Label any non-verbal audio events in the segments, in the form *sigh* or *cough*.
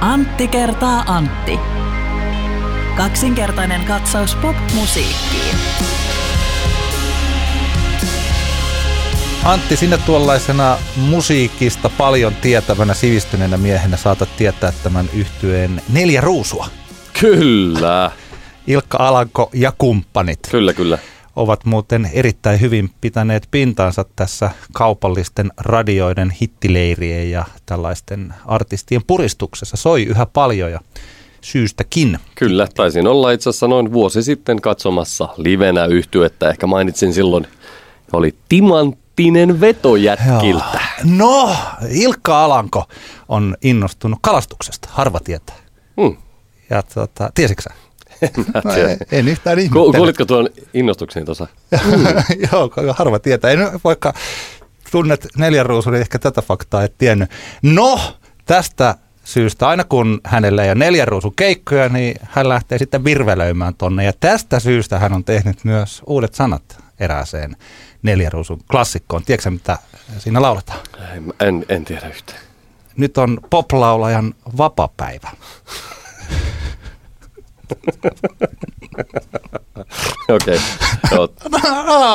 Antti kertaa Antti. Kaksinkertainen katsaus pop-musiikkiin. Antti, sinne tuollaisena musiikista paljon tietävänä sivistyneenä miehenä saatat tietää tämän yhtyeen neljä ruusua. Kyllä, Ilkka Alanko ja kumppanit kyllä, kyllä. Ovat muuten erittäin hyvin pitäneet pintaansa tässä kaupallisten radioiden hittileirien ja tällaisten artistien puristuksessa. Soi yhä paljon ja syystäkin. Kyllä, taisin olla itse asiassa noin vuosi sitten katsomassa livenä yhtyettä. Ehkä mainitsin silloin, oli timanttinen veto jätkiltä. No, Ilkka Alanko on innostunut kalastuksesta, harva tietää. Hmm. Ja tuota, tiesitkö sä? No, en yhtään ihmettele. Kuulitko tuon innostukseni tuossa? *laughs* Joo, harva tietää. En vaikka tunnet neljän ruusun, niin ehkä tätä faktaa et tiennyt. No, tästä syystä, aina kun hänellä ei ole neljän ruusun keikkoja, niin hän lähtee sitten virvelöimään tonne. Ja tästä syystä hän on tehnyt myös uudet sanat erääseen neljän ruusun klassikkoon. Tiedätkö mitä siinä lauletaan? En, en, en tiedä yhtään. Nyt on poplaulajan vapapäivä. *laughs* Okei. Okay.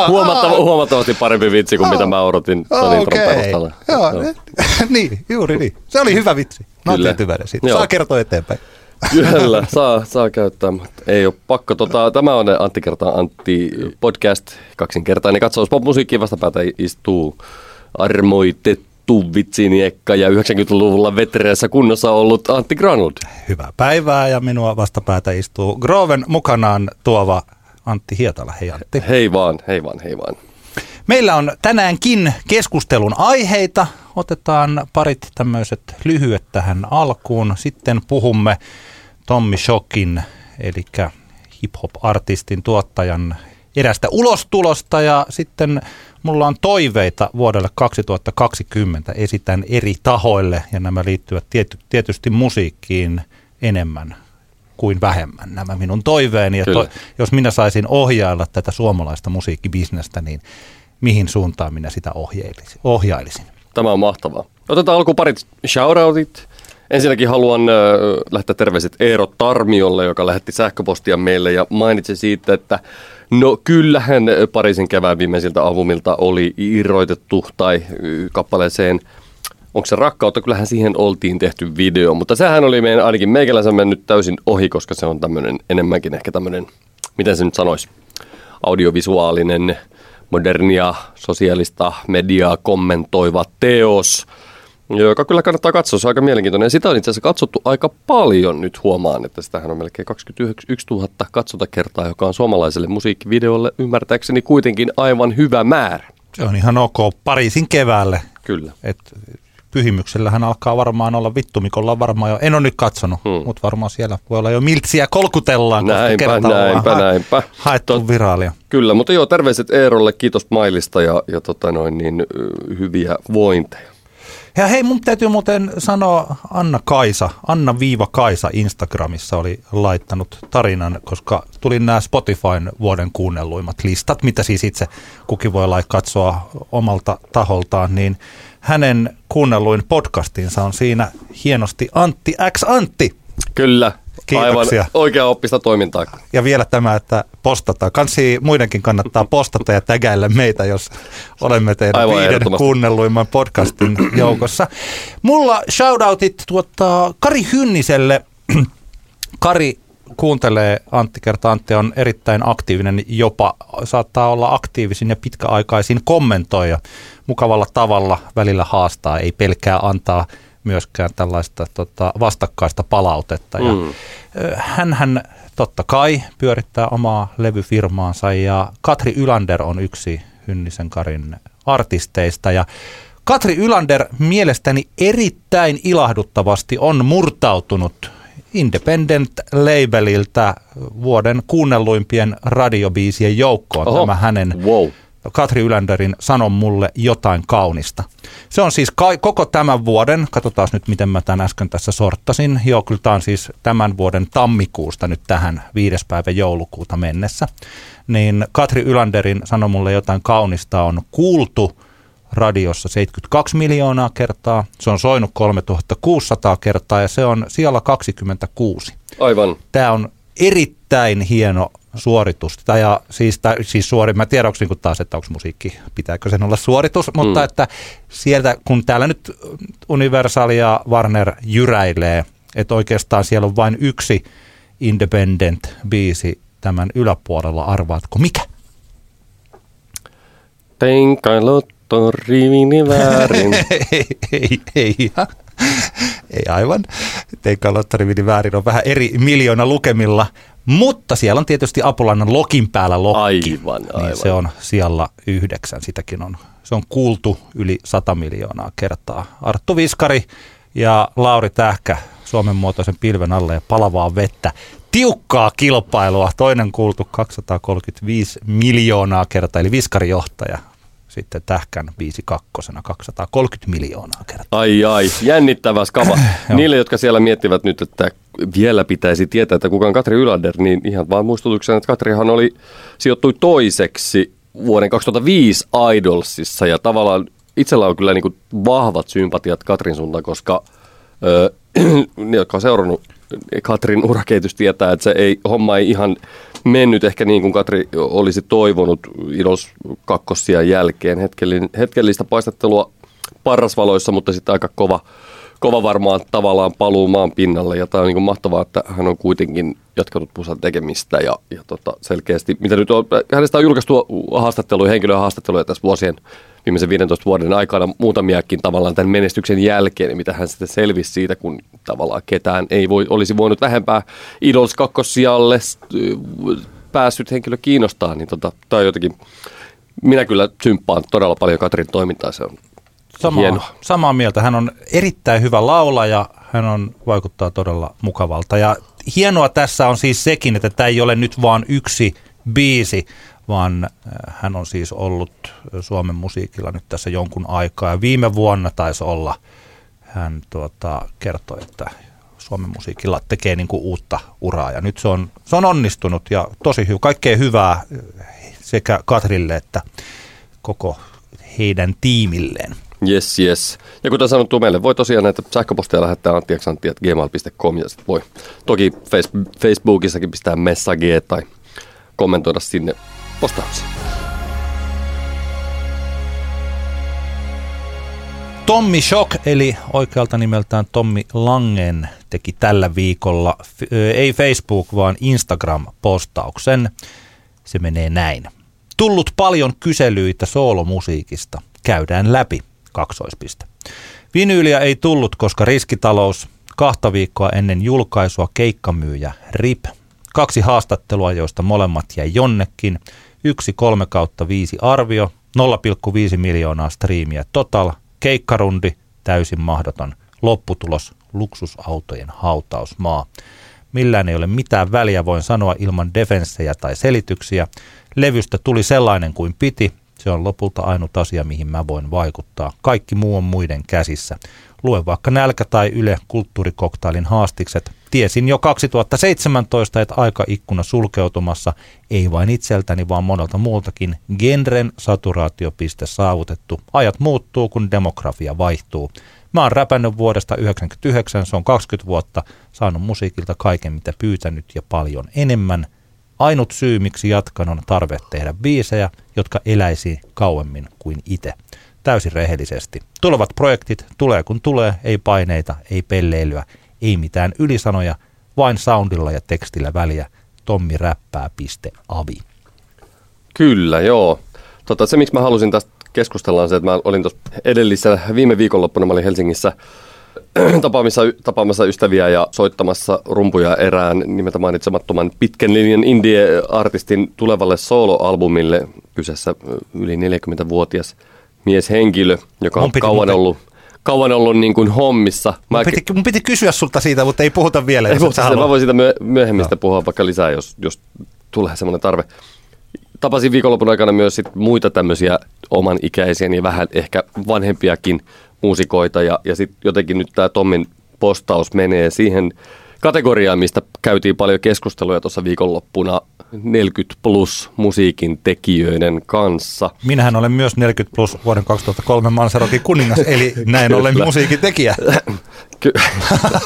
Huomattava, huomattavasti parempi vitsi kuin mitä mä odotin intron perusteella. Joo, Joo. *laughs* niin, juuri niin. Se oli hyvä vitsi. Mä oon tyytyväinen siitä. Joo. Saa kertoa eteenpäin. *laughs* Kyllä, saa, saa käyttää, mutta ei ole pakko. Tota, tämä on Antti kertaa Antti podcast, kaksinkertainen katsaus popmusiikkiin vastapäätä istuu armoitettu vitsiniekka ja 90-luvulla vetreässä kunnossa ollut Antti Granlund. Hyvää päivää ja minua vastapäätä istuu Groven mukanaan tuova Antti Hietala. Hei Antti. Hei vaan, hei vaan, hei vaan. Meillä on tänäänkin keskustelun aiheita. Otetaan parit tämmöiset lyhyet tähän alkuun. Sitten puhumme Tommi Shokin, eli hip-hop-artistin tuottajan erästä ulostulosta. Ja sitten mulla on toiveita vuodelle 2020. Esitän eri tahoille ja nämä liittyvät tiety, tietysti musiikkiin enemmän kuin vähemmän nämä minun toiveeni. Ja to, jos minä saisin ohjailla tätä suomalaista musiikkibisnestä, niin mihin suuntaan minä sitä ohjailisin? ohjailisin. Tämä on mahtavaa. Otetaan alkuun parit shoutoutit. Ensinnäkin haluan äh, lähteä terveiset Eero Tarmiolle, joka lähetti sähköpostia meille ja mainitsi siitä, että no kyllähän äh, Pariisin kevään viimeisiltä albumilta oli irroitettu tai kappaleeseen onko se rakkautta, kyllähän siihen oltiin tehty video, mutta sehän oli meidän, ainakin meikälänsä mennyt täysin ohi, koska se on tämmöinen enemmänkin ehkä tämmöinen, miten se nyt sanoisi, audiovisuaalinen, modernia, sosiaalista mediaa kommentoiva teos, joka kyllä kannattaa katsoa, se on aika mielenkiintoinen. Ja sitä on itse asiassa katsottu aika paljon, nyt huomaan, että sitähän on melkein 21 000 katsotakertaa, joka on suomalaiselle musiikkivideolle ymmärtääkseni kuitenkin aivan hyvä määrä. Se on ihan ok Pariisin keväälle. Kyllä. Et pyhimyksellähän alkaa varmaan olla vittumikolla varmaan jo, en ole nyt katsonut, Hmm. mutta varmaan siellä voi olla jo miltsiä kolkutellaan, Näinpä, kertaa ollaan näinpä, näinpä. haettu Tot- viraalia. Kyllä, mutta joo, terveiset Eerolle, kiitos mailista ja, ja tota noin, niin, hyviä vointeja. Ja hei, mun täytyy muuten sanoa Anna Kaisa, Anna Viiva Kaisa Instagramissa oli laittanut tarinan, koska tuli nämä Spotifyn vuoden kuunnelluimmat listat, mitä siis itse kukin voi lai katsoa omalta taholtaan, niin hänen kuunnelluin podcastinsa on siinä hienosti Antti X Antti. Kyllä, Kiitoksia. aivan oikea oppista toimintaa. Ja vielä tämä, että postataan. Kansi muidenkin kannattaa postata ja tägäillä meitä, jos olemme teidän Aivan viiden kuunnelluimman podcastin joukossa. Mulla shoutoutit tuota Kari Hynniselle. Kari kuuntelee Antti kerta Antti on erittäin aktiivinen, jopa saattaa olla aktiivisin ja pitkäaikaisin kommentoija. Mukavalla tavalla välillä haastaa, ei pelkää antaa myöskään tällaista tota, vastakkaista palautetta. Ja, Mm. ö, hänhän totta kai pyörittää omaa levyfirmaansa ja Katri Ylander on yksi Hynnisen Karin artisteista ja Katri Ylander mielestäni erittäin ilahduttavasti on murtautunut Independent Labeliltä vuoden kuunnelluimpien radiobiisien joukkoon Oho, tämä hänen Wow. Katri Yländerin Sano mulle jotain kaunista. Se on siis kai, koko tämän vuoden, katsotaan nyt miten mä tämän äsken tässä sorttasin. Joo, kyllä tämä on siis tämän vuoden tammikuusta nyt tähän viides päivä joulukuuta mennessä. Niin Katri Yländerin Sano mulle jotain kaunista on kuultu radiossa 72 miljoonaa kertaa, se on soinut 3600 kertaa ja se on siellä 26. Aivan. Tämä on erittäin hieno suoritus. Tai ja, siis, tai, siis suori, mä tiedän, onko niin taas, että onko musiikki, pitääkö sen olla suoritus, mutta mm. että sieltä, kun täällä nyt Universal ja Warner jyräilee, että oikeastaan siellä on vain yksi independent biisi tämän yläpuolella, arvaatko mikä? Tenkai lotto rivini väärin. *laughs* ei, ei, ei, ei aivan. Tenkai lotto rivini väärin on vähän eri miljoona lukemilla, mutta siellä on tietysti Apolannan Lokin päällä Lokki. Aivan, aivan. Niin se on siellä yhdeksän, sitäkin on, se on kuultu yli 100 miljoonaa kertaa. Arttu Viskari ja Lauri Tähkä Suomen muotoisen pilven alle ja palavaa vettä. Tiukkaa kilpailua, toinen kuultu 235 miljoonaa kertaa, eli Viskari-johtaja. Sitten Tähkän biisi kakkosena 230 miljoonaa kertaa. Ai ai, jännittävä skava. *coughs* Niille, jotka siellä miettivät nyt, että vielä pitäisi tietää, että kuka on Katri Ylander, niin ihan vaan muistutuksena, että Katrihan oli, sijoittui toiseksi vuoden 2005 Idolsissa ja tavallaan itsellä on kyllä niin kuin vahvat sympatiat Katrin suuntaan, koska öö, *clears throat* ne, jotka on seurannut Katrin urakehitys tietää, että se ei, homma ei ihan mennyt ehkä niin kuin Katri olisi toivonut Idols kakkosia jälkeen. Hetkellistä paistattelua parrasvaloissa, mutta sitten aika kova, kova varmaan tavallaan paluu maan pinnalle. Ja tämä on niin mahtavaa, että hän on kuitenkin jatkanut pusan tekemistä ja, ja tota, selkeästi, mitä nyt on, hänestä on julkaistu haastatteluja, henkilöä haastatteluja tässä vuosien viimeisen 15 vuoden aikana muutamiakin tavallaan tämän menestyksen jälkeen, mitä hän sitten selvisi siitä, kun tavallaan ketään ei voi, olisi voinut vähempää Idols kakkosijalle päässyt henkilö kiinnostaa, niin tota, tämä on jotenkin, minä kyllä symppaan todella paljon Katrin toimintaa, se on samaa, hienoa. Samaa mieltä, hän on erittäin hyvä laulaja, hän on, vaikuttaa todella mukavalta ja hienoa tässä on siis sekin, että tämä ei ole nyt vaan yksi biisi, vaan äh, hän on siis ollut Suomen musiikilla nyt tässä jonkun aikaa. Ja viime vuonna taisi olla, hän tuota, kertoi, että Suomen musiikilla tekee niin kuin uutta uraa. Ja nyt se on, se on onnistunut ja tosi hyvä, kaikkea hyvää äh, sekä Katrille että koko heidän tiimilleen. Yes, yes. Ja kuten sanottu, meille voi tosiaan näitä sähköposteja lähettää anttiaksantti.gmail.com ja sitten voi toki Facebookissakin pistää messagia tai kommentoida sinne postauksia. Tommi Shock, eli oikealta nimeltään Tommi Langen, teki tällä viikolla, ei Facebook, vaan Instagram-postauksen. Se menee näin. Tullut paljon kyselyitä soolomusiikista. Käydään läpi. Kaksoispiste. Vinyyliä ei tullut, koska riskitalous. Kahta viikkoa ennen julkaisua keikkamyyjä RIP. Kaksi haastattelua, joista molemmat jäi jonnekin – yksi 3 kautta 5 arvio, 0,5 miljoonaa striimiä total, keikkarundi, täysin mahdoton, lopputulos, luksusautojen hautausmaa. Millään ei ole mitään väliä, voin sanoa ilman defenssejä tai selityksiä. Levystä tuli sellainen kuin piti, se on lopulta ainut asia, mihin mä voin vaikuttaa. Kaikki muu on muiden käsissä. Lue vaikka nälkä tai Yle kulttuurikoktailin haastikset. Tiesin jo 2017, että aikaikkuna sulkeutumassa, ei vain itseltäni, vaan monelta muultakin. Genren saturaatiopiste saavutettu. Ajat muuttuu, kun demografia vaihtuu. Mä oon räpännyt vuodesta 1999, se on 20 vuotta, saanut musiikilta kaiken mitä pyytänyt ja paljon enemmän. Ainut syy, miksi jatkan, on tarve tehdä biisejä, jotka eläisi kauemmin kuin itse täysin rehellisesti. Tulevat projektit tulee kun tulee, ei paineita, ei pelleilyä, ei mitään ylisanoja, vain soundilla ja tekstillä väliä. Tommi räppää piste avi. Kyllä, joo. Tota, se, miksi mä halusin tästä keskustella, on se, että mä olin tuossa edellisessä viime viikonloppuna, mä olin Helsingissä *clears throat* tapaamassa, tapaamassa ystäviä ja soittamassa rumpuja erään nimeltä mainitsemattoman pitkän linjan indie-artistin tulevalle soloalbumille. Kyseessä yli 40-vuotias mieshenkilö, joka on kauan muuten... ollut kauan ollut niin kuin hommissa. Mun, mä... piti, mun piti kysyä sulta siitä, mutta ei puhuta vielä. Ei puhuta sitä, mä voin siitä myöhemmin no. puhua vaikka lisää, jos, jos tulee semmoinen tarve. Tapasin viikonlopun aikana myös sit muita tämmöisiä oman ikäisiä, niin vähän ehkä vanhempiakin muusikoita. Ja, ja sitten jotenkin nyt tämä Tommin postaus menee siihen kategoriaa, mistä käytiin paljon keskusteluja tuossa viikonloppuna 40 plus musiikin tekijöiden kanssa. Minähän olen myös 40 plus vuoden 2003 Mansarokin kuningas, eli *laughs* näin ollen musiikin tekijä. Ky-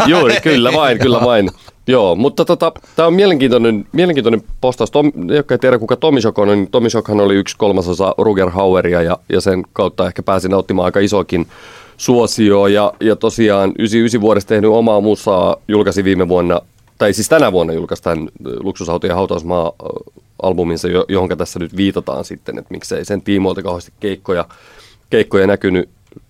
Juuri, kyllä vain, kyllä vain. Joo, mutta tota, tämä on mielenkiintoinen, mielenkiintoinen postaus. Tom, jotka ei tiedä kuka Tommy Shock on, niin Tommy Shockhan oli yksi kolmasosa Ruger Haueria ja, ja sen kautta ehkä pääsi nauttimaan aika isokin suosio. Ja, ja tosiaan 99 vuodesta tehnyt omaa musaa, julkaisi viime vuonna, tai siis tänä vuonna julkaisi tämän Luksusautojen hautausmaa albuminsa, johon tässä nyt viitataan sitten, että miksei sen tiimoilta kauheasti keikkoja, keikkoja näkynyt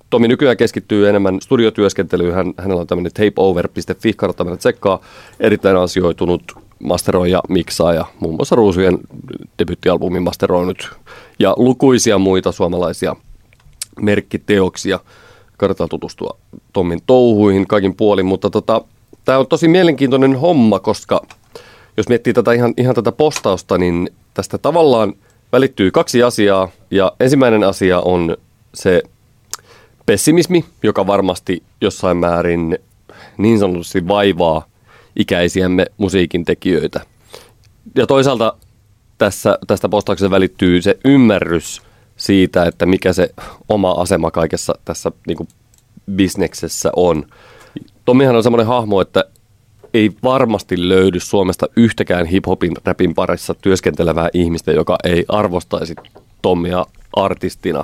Tomi nykyään keskittyy enemmän studiotyöskentelyyn. Hän, hänellä on tämmöinen tapeover.fi, kannattaa mennä tsekkaa. Erittäin asioitunut masteroija, miksaaja, muun muassa Ruusujen debyttialbumin masteroinut ja lukuisia muita suomalaisia merkkiteoksia. Kannattaa tutustua Tommin touhuihin kaikin puolin, mutta tota, tämä on tosi mielenkiintoinen homma, koska jos miettii tätä ihan, ihan tätä postausta, niin tästä tavallaan välittyy kaksi asiaa. Ja ensimmäinen asia on se pessimismi, joka varmasti jossain määrin niin sanotusti vaivaa ikäisiämme musiikin tekijöitä. Ja toisaalta tässä, tästä postauksesta välittyy se ymmärrys siitä, että mikä se oma asema kaikessa tässä niin kuin bisneksessä on. Tomihan on semmoinen hahmo, että ei varmasti löydy Suomesta yhtäkään hip-hopin räpin parissa työskentelevää ihmistä, joka ei arvostaisi Tommia artistina,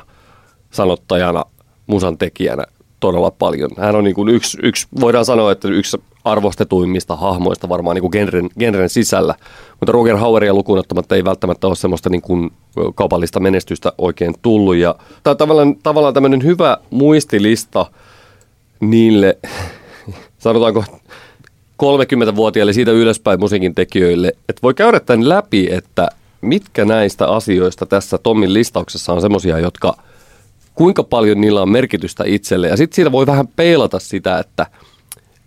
sanottajana, musan tekijänä todella paljon. Hän on niin kuin yksi, yksi, voidaan sanoa, että yksi arvostetuimmista hahmoista varmaan niin kuin genren, genren sisällä. Mutta Roger Haueria lukuun ottamatta ei välttämättä ole semmoista niin kuin kaupallista menestystä oikein tullut. Ja tämä on tavallaan, tavallaan tämmöinen hyvä muistilista niille, *laughs* sanotaanko 30-vuotiaille siitä ylöspäin musiikin tekijöille, että voi käydä tämän läpi, että mitkä näistä asioista tässä Tommin listauksessa on semmoisia, jotka – kuinka paljon niillä on merkitystä itselle. Ja sitten siitä voi vähän peilata sitä, että,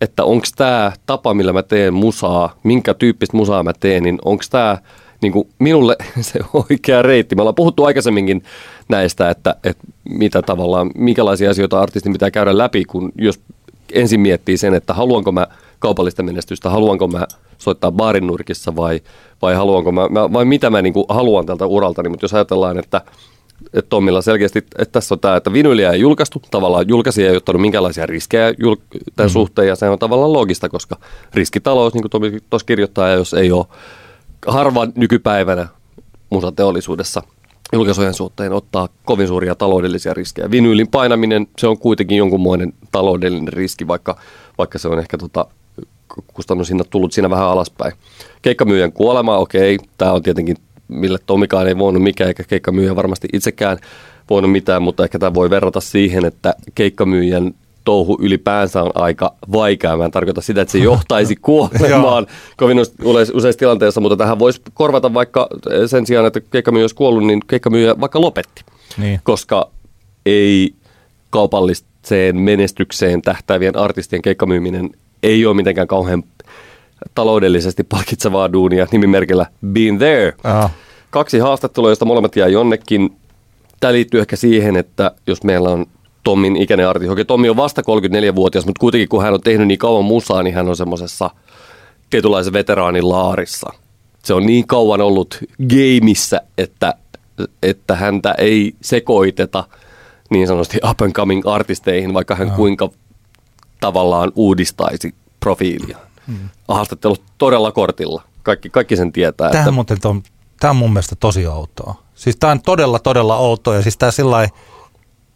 että onko tämä tapa, millä mä teen musaa, minkä tyyppistä musaa mä teen, niin onko tämä niin kuin minulle *laughs* se oikea reitti. Me ollaan puhuttu aikaisemminkin näistä, että, että mitä tavallaan, minkälaisia asioita artistin pitää käydä läpi, kun jos ensin miettii sen, että haluanko mä kaupallista menestystä, haluanko mä soittaa baarin nurkissa vai, vai haluanko mä, vai mitä mä niin kuin haluan tältä uralta. Mutta jos ajatellaan, että että Tommilla selkeästi, että tässä on tämä, että vinyliä ei julkaistu, tavallaan julkaisija ei ottanut minkälaisia riskejä jul- tämän mm. suhteen, ja se on tavallaan logista, koska riskitalous, niin kuin Tommi tuossa kirjoittaa, ja jos ei ole harva nykypäivänä musateollisuudessa julkaisujen suhteen ottaa kovin suuria taloudellisia riskejä. Vinyylin painaminen, se on kuitenkin jonkunmoinen taloudellinen riski, vaikka, vaikka se on ehkä tota, kustannushinnat tullut siinä vähän alaspäin. Keikkamyyjän kuolema, okei, tämä on tietenkin mille Tomikaan ei voinut mikään, eikä keikkamyyjä varmasti itsekään voinut mitään, mutta ehkä tämä voi verrata siihen, että keikkamyyjän touhu ylipäänsä on aika vaikea. Mä en tarkoita sitä, että se *laughs* johtaisi kuolemaan kovin useissa tilanteissa, mutta tähän voisi korvata vaikka sen sijaan, että keikkamyyjä olisi kuollut, niin keikkamyyjä vaikka lopetti. Niin. Koska ei kaupalliseen menestykseen tähtäävien artistien keikkamyyminen ei ole mitenkään kauhean taloudellisesti palkitsevaa duunia nimimerkillä Been There. Aha. Kaksi haastattelua, joista molemmat jää jonnekin. Tämä liittyy ehkä siihen, että jos meillä on Tommin ikäinen artisti. Okei, Tommi on vasta 34-vuotias, mutta kuitenkin kun hän on tehnyt niin kauan musaa, niin hän on semmoisessa tietynlaisen veteraanin laarissa. Se on niin kauan ollut gameissa, että, että häntä ei sekoiteta niin sanotusti up and coming artisteihin, vaikka hän no. kuinka tavallaan uudistaisi profiilia mm. haastattelut todella kortilla. Kaikki, kaikki sen tietää. Tämä, että... muuten on, tämä on mun mielestä tosi outoa. Siis tämä on todella, todella outoa. Ja siis tämä sillä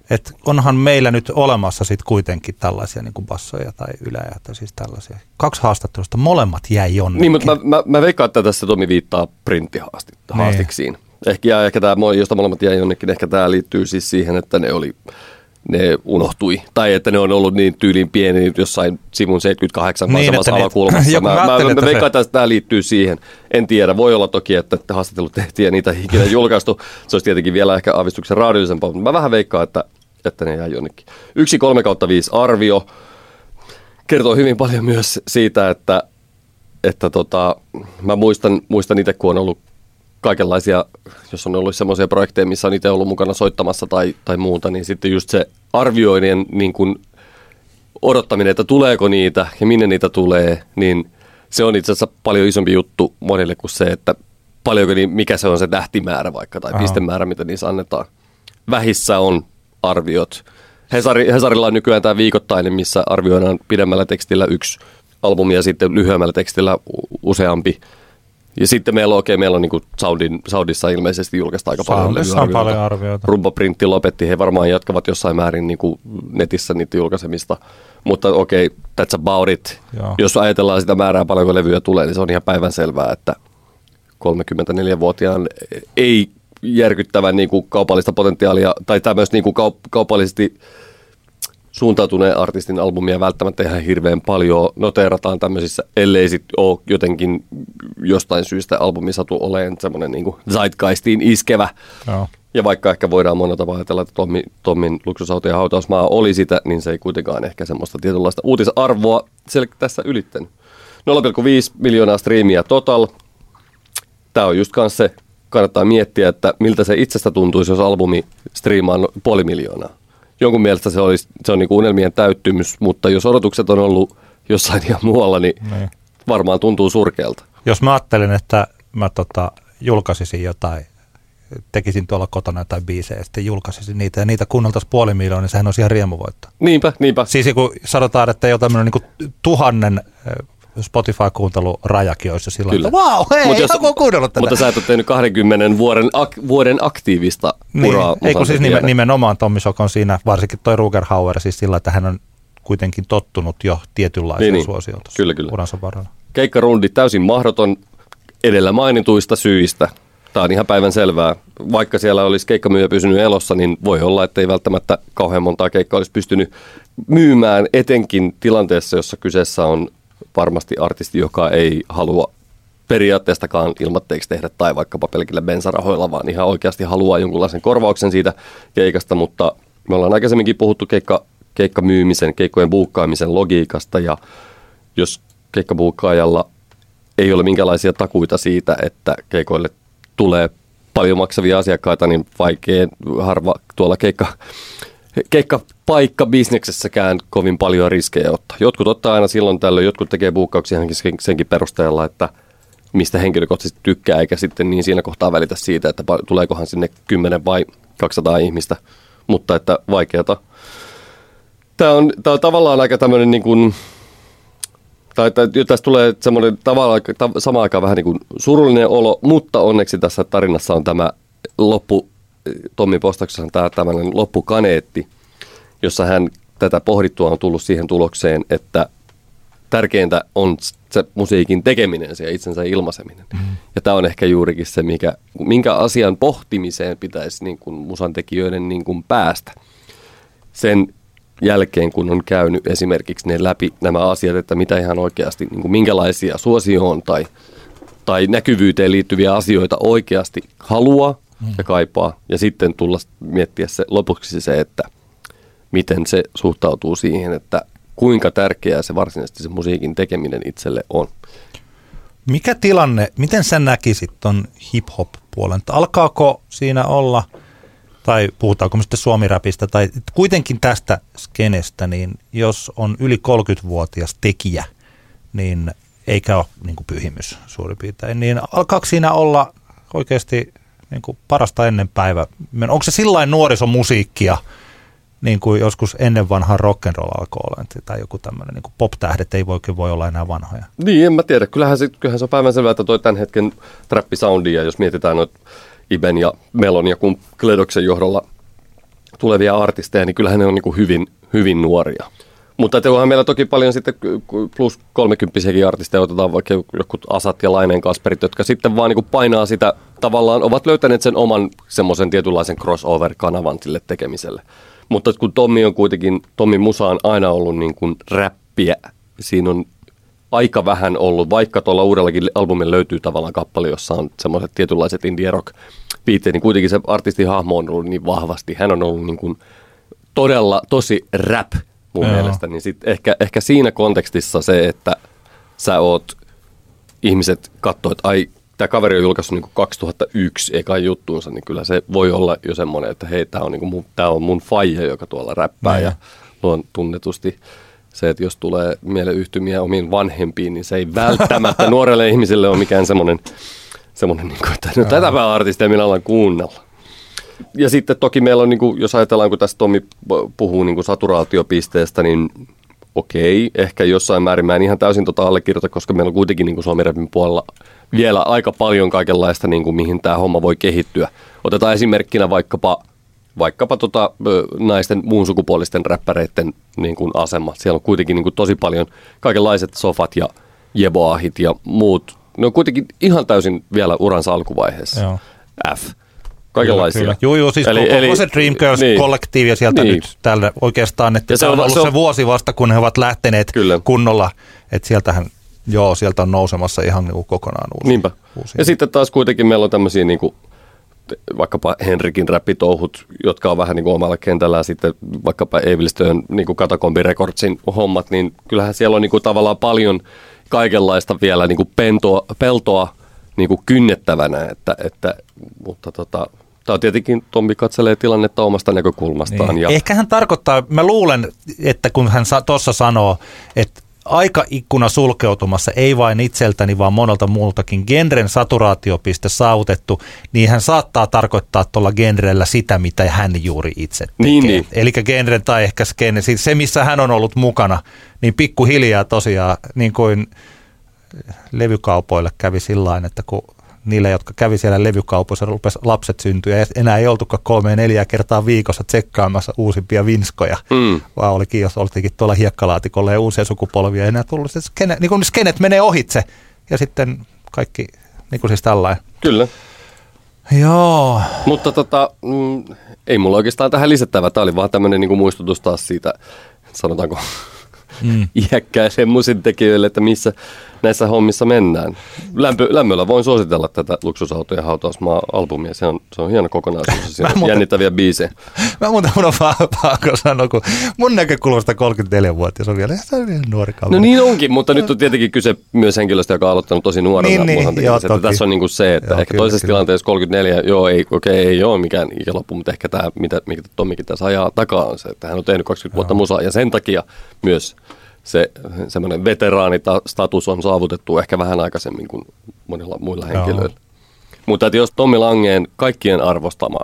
että onhan meillä nyt olemassa sitten kuitenkin tällaisia niin kuin bassoja tai ylejä, tai siis tällaisia. Kaksi haastattelusta, molemmat jäi jonnekin. Niin, mutta mä, mä, mä veikkaan, että tässä Tomi viittaa printtihaastiksiin. Niin. Ehkä, ja ehkä tämä, josta molemmat jäi jonnekin, ehkä tämä liittyy siis siihen, että ne oli ne unohtui. Tai että ne on ollut niin tyylin pieni jossain sivun 78 niin, samassa alakulmassa. *laughs* Joku, mä, mä, mä, mä veikkaan, että tämä liittyy siihen. En tiedä. Voi olla toki, että haastattelut *laughs* tehtiin ja niitä ikinä *laughs* julkaistu. Se olisi tietenkin vielä ehkä avistuksen raadillisempaa, mutta mä vähän veikkaan, että, että ne jää jonnekin. Yksi 3 kautta 5 arvio kertoo hyvin paljon myös siitä, että, että tota, mä muistan, muistan itse, kun on ollut kaikenlaisia, jos on ollut semmoisia projekteja, missä on itse ollut mukana soittamassa tai, tai muuta, niin sitten just se arvioinnin niin kuin odottaminen, että tuleeko niitä ja minne niitä tulee, niin se on itse asiassa paljon isompi juttu monille kuin se, että paljonko, niin mikä se on se tähtimäärä vaikka tai Aha. pistemäärä, mitä niissä annetaan. Vähissä on arviot. Hesari, Hesarilla on nykyään tämä viikoittainen, missä arvioidaan pidemmällä tekstillä yksi albumi ja sitten lyhyemmällä tekstillä useampi. Ja sitten meillä on, okei, meillä on niin Soundin, Soundissa ilmeisesti julkaista aika paljon Soundissa on paljon arvioita. Rumpoprintti lopetti, he varmaan jatkavat jossain määrin niin kuin netissä niitä julkaisemista. Mutta okei, okay, that's about it. Joo. Jos ajatellaan sitä määrää, paljonko levyjä tulee, niin se on ihan päivän selvää, että 34-vuotiaan ei järkyttävän niin kuin kaupallista potentiaalia tai tämmöistä niin kuin kaup- kaupallisesti suuntautuneen artistin albumia välttämättä ihan hirveän paljon noteerataan tämmöisissä, ellei sit ole jotenkin jostain syystä albumi satu oleen semmoinen niin zeitgeistiin iskevä. Joo. Ja vaikka ehkä voidaan monella tavalla ajatella, että Tommi, Tommin luksusauto ja hautausmaa oli sitä, niin se ei kuitenkaan ehkä semmoista tietynlaista uutisarvoa sel- tässä ylittänyt. 0,5 miljoonaa striimiä total. Tämä on just kanssa se, kannattaa miettiä, että miltä se itsestä tuntuisi, jos albumi striimaa no- puoli miljoonaa. Jonkun mielestä se, olisi, se on niin unelmien täyttymys, mutta jos odotukset on ollut jossain ihan muualla, niin Niin. varmaan tuntuu surkealta. Jos mä ajattelin, että mä tota, julkaisisin jotain, tekisin tuolla kotona jotain biisejä ja sitten julkaisisin niitä ja niitä kuunneltaisiin puoli miljoonaa, niin sehän olisi ihan riemuvoitto. Niinpä, niinpä. Siis kun sanotaan, että jo tämmöinen niin tuhannen eh, Spotify-kuuntelurajakin olisi sillä Kyllä. että vau, hei, Mut jos, joku on kuunnellut tätä. Mutta sä et ole tehnyt 20 vuoden, ak- vuoden aktiivista niin, uraa. ei kun siis nimen, nimenomaan Tommi Sok on siinä, varsinkin toi Ruger Hauer, siis sillä, että hän on kuitenkin tottunut jo tietynlaiseen Niin, niin, niin. suosioon Kyllä, kyllä. uransa varrella. Keikkarundi täysin mahdoton edellä mainituista syistä. Tämä on ihan päivän selvää. Vaikka siellä olisi keikkamyyjä pysynyt elossa, niin voi olla, että ei välttämättä kauhean montaa keikkaa olisi pystynyt myymään, etenkin tilanteessa, jossa kyseessä on varmasti artisti, joka ei halua periaatteestakaan ilmatteeksi tehdä tai vaikkapa pelkillä bensarahoilla, vaan ihan oikeasti haluaa jonkunlaisen korvauksen siitä keikasta, mutta me ollaan aikaisemminkin puhuttu keikka, keikkamyymisen, keikkojen buukkaamisen logiikasta ja jos keikkabuukkaajalla ei ole minkälaisia takuita siitä, että keikoille tulee paljon maksavia asiakkaita, niin vaikea harva tuolla keikka, keikkapaikka bisneksessäkään kovin paljon riskejä ottaa. Jotkut ottaa aina silloin tällöin, jotkut tekee buukkauksia senkin perusteella, että mistä henkilökohtaisesti tykkää, eikä sitten niin siinä kohtaa välitä siitä, että tuleekohan sinne 10 vai 200 ihmistä, mutta että vaikeata. Tämä on, tämä on tavallaan aika tämmöinen niin kuin, tai, tästä tulee semmoinen tavallaan ta, samaan aikaan vähän niin kuin surullinen olo, mutta onneksi tässä tarinassa on tämä loppu, Tommi Postauksessa on tämä tämmöinen loppukaneetti, jossa hän tätä pohdittua on tullut siihen tulokseen, että tärkeintä on se musiikin tekeminen, se itsensä ilmaiseminen. Mm. Ja tämä on ehkä juurikin se, mikä, minkä asian pohtimiseen pitäisi niin kuin musan tekijöiden niin kuin päästä. Sen jälkeen, kun on käynyt esimerkiksi ne läpi nämä asiat, että mitä ihan oikeasti, niin kuin minkälaisia suosioon tai, tai näkyvyyteen liittyviä asioita oikeasti haluaa ja kaipaa. Ja sitten tulla miettiä se lopuksi se, että miten se suhtautuu siihen, että kuinka tärkeää se varsinaisesti se musiikin tekeminen itselle on. Mikä tilanne, miten sä näkisit ton hip-hop-puolen? Alkaako siinä olla, tai puhutaanko me sitten suomiräpistä, tai kuitenkin tästä skenestä, niin jos on yli 30-vuotias tekijä, niin eikä ole niin kuin pyhimys suurin piirtein, niin alkaako siinä olla oikeasti niin kuin parasta ennen päivä? Onko se sillain nuorisomusiikkia, niin kuin joskus ennen vanhaa rock'n'roll alkoi olla, tai joku tämmöinen niin pop-tähdet ei voi, voi olla enää vanhoja. Niin, en mä tiedä. Kyllähän se, kyllähän se on päivänselvää, että toi tämän hetken trappisoundia, jos mietitään noita Iben ja Melon ja kun Kledoksen johdolla tulevia artisteja, niin kyllähän ne on niin kuin hyvin, hyvin nuoria. Mutta onhan meillä toki paljon sitten plus 30 artisteja, otetaan vaikka joku Asat ja Laineen Kasperit, jotka sitten vaan niin painaa sitä, tavallaan ovat löytäneet sen oman semmoisen tietynlaisen crossover-kanavan sille tekemiselle. Mutta kun Tommi on kuitenkin, Tommi Musa on aina ollut niin kuin räppiä, siinä on aika vähän ollut, vaikka tuolla uudellakin albumilla löytyy tavallaan kappale, jossa on semmoiset tietynlaiset indie rock biitteet, niin kuitenkin se artistin hahmo on ollut niin vahvasti. Hän on ollut niin kuin todella tosi rap mun Joo. mielestä, niin sit ehkä, ehkä siinä kontekstissa se, että sä oot, ihmiset katsoo, että ai, tämä kaveri on julkaissut niin 2001 eka juttuunsa, niin kyllä se voi olla jo semmoinen, että hei, tämä on, niin mun, tää on mun faija, joka tuolla räppää Niin. ja luon tunnetusti se, että jos tulee mieleen yhtymiä omiin vanhempiin, niin se ei välttämättä *laughs* nuorelle ihmiselle ole mikään semmoinen, semmoinen niin kuin, että no, tätä artistia minä alan kuunnella. Ja sitten toki meillä on, niin kuin, jos ajatellaan, kun tässä Tomi puhuu niin kuin saturaatiopisteestä, niin okei, ehkä jossain määrin mä en ihan täysin tota allekirjoita, koska meillä on kuitenkin niin kuin Suomi puolella vielä aika paljon kaikenlaista, niin kuin, mihin tämä homma voi kehittyä. Otetaan esimerkkinä vaikkapa, vaikkapa tota, naisten muun sukupuolisten räppäreiden niin kuin asema. Siellä on kuitenkin niin kuin, tosi paljon kaikenlaiset sofat ja jeboahit ja muut. Ne on kuitenkin ihan täysin vielä uransa alkuvaiheessa. Joo. F kaikenlaisia. Kyllä, Joo, joo, siis eli, koko, eli, se Dreamgirls-kollektiivi niin, sieltä niin. nyt tällä oikeastaan, että ja se on, on ollut se, on, se vuosi vasta, kun he ovat lähteneet kyllä. kunnolla, että sieltähän, joo, sieltä on nousemassa ihan niin kuin kokonaan uusi. Niinpä. Uusi. Ja sitten taas kuitenkin meillä on tämmöisiä niin kuin, vaikkapa Henrikin räppitouhut, jotka on vähän niin kuin omalla kentällä ja sitten vaikkapa Evilstöön niin kuin Katakombi Recordsin hommat, niin kyllähän siellä on niin kuin tavallaan paljon kaikenlaista vielä niin kuin pentoa, peltoa niin kuin kynnettävänä, että, että, mutta tota, Tämä on tietenkin, Tommi katselee tilannetta omasta näkökulmastaan. Niin. Ja... Ehkä hän tarkoittaa, mä luulen, että kun hän tuossa sanoo, että aikaikkuna sulkeutumassa, ei vain itseltäni, vaan monelta muultakin genren saturaatiopiste saavutettu, niin hän saattaa tarkoittaa tuolla genrellä sitä, mitä hän juuri itse tekee. Niin, niin. Eli genren tai ehkä skene, siis se missä hän on ollut mukana, niin pikkuhiljaa tosiaan, niin kuin levykaupoille kävi sillä että kun niille, jotka kävi siellä levykaupoissa, rupesi lapset syntyä ja enää ei oltukaan kolme neljä kertaa viikossa tsekkaamassa uusimpia vinskoja, mm. vaan olikin, jos oltikin tuolla hiekkalaatikolla ja uusia sukupolvia, enää tullut se skene, niin kuin skenet menee ohitse ja sitten kaikki, niin kuin siis tällainen. Kyllä. Joo. Mutta tota, mm, ei mulla oikeastaan tähän lisättävä. Tämä oli vaan tämmöinen niin muistutus taas siitä, sanotaanko mm. *laughs* iäkkäiseen musintekijöille, että missä, näissä hommissa mennään. Lämpö, lämmöllä voin suositella tätä luksusautojen hautausmaa-albumia. Se on, se on hieno kokonaisuus. *laughs* Siinä on jännittäviä biisejä. Mä muuten mun on pakko sanoa, kun mun näkökulmasta 34-vuotias on vielä nuori kaveri. No niin onkin, mutta nyt on tietenkin kyse myös henkilöstä, joka on aloittanut tosi nuorena. Niin, niin, joo, että tässä on niin kuin se, että joo, ehkä kyllä, toisessa kyllä. tilanteessa 34, joo, ei, okei, okay, ei ole mikään ikäloppu, mutta ehkä tämä, mitä, mikä Tommikin tässä ajaa takaa on se, että hän on tehnyt 20 vuotta musaa ja sen takia myös se semmoinen veteraanistatus on saavutettu ehkä vähän aikaisemmin kuin monilla muilla henkilöillä. Mutta että jos Tommi Langeen kaikkien arvostama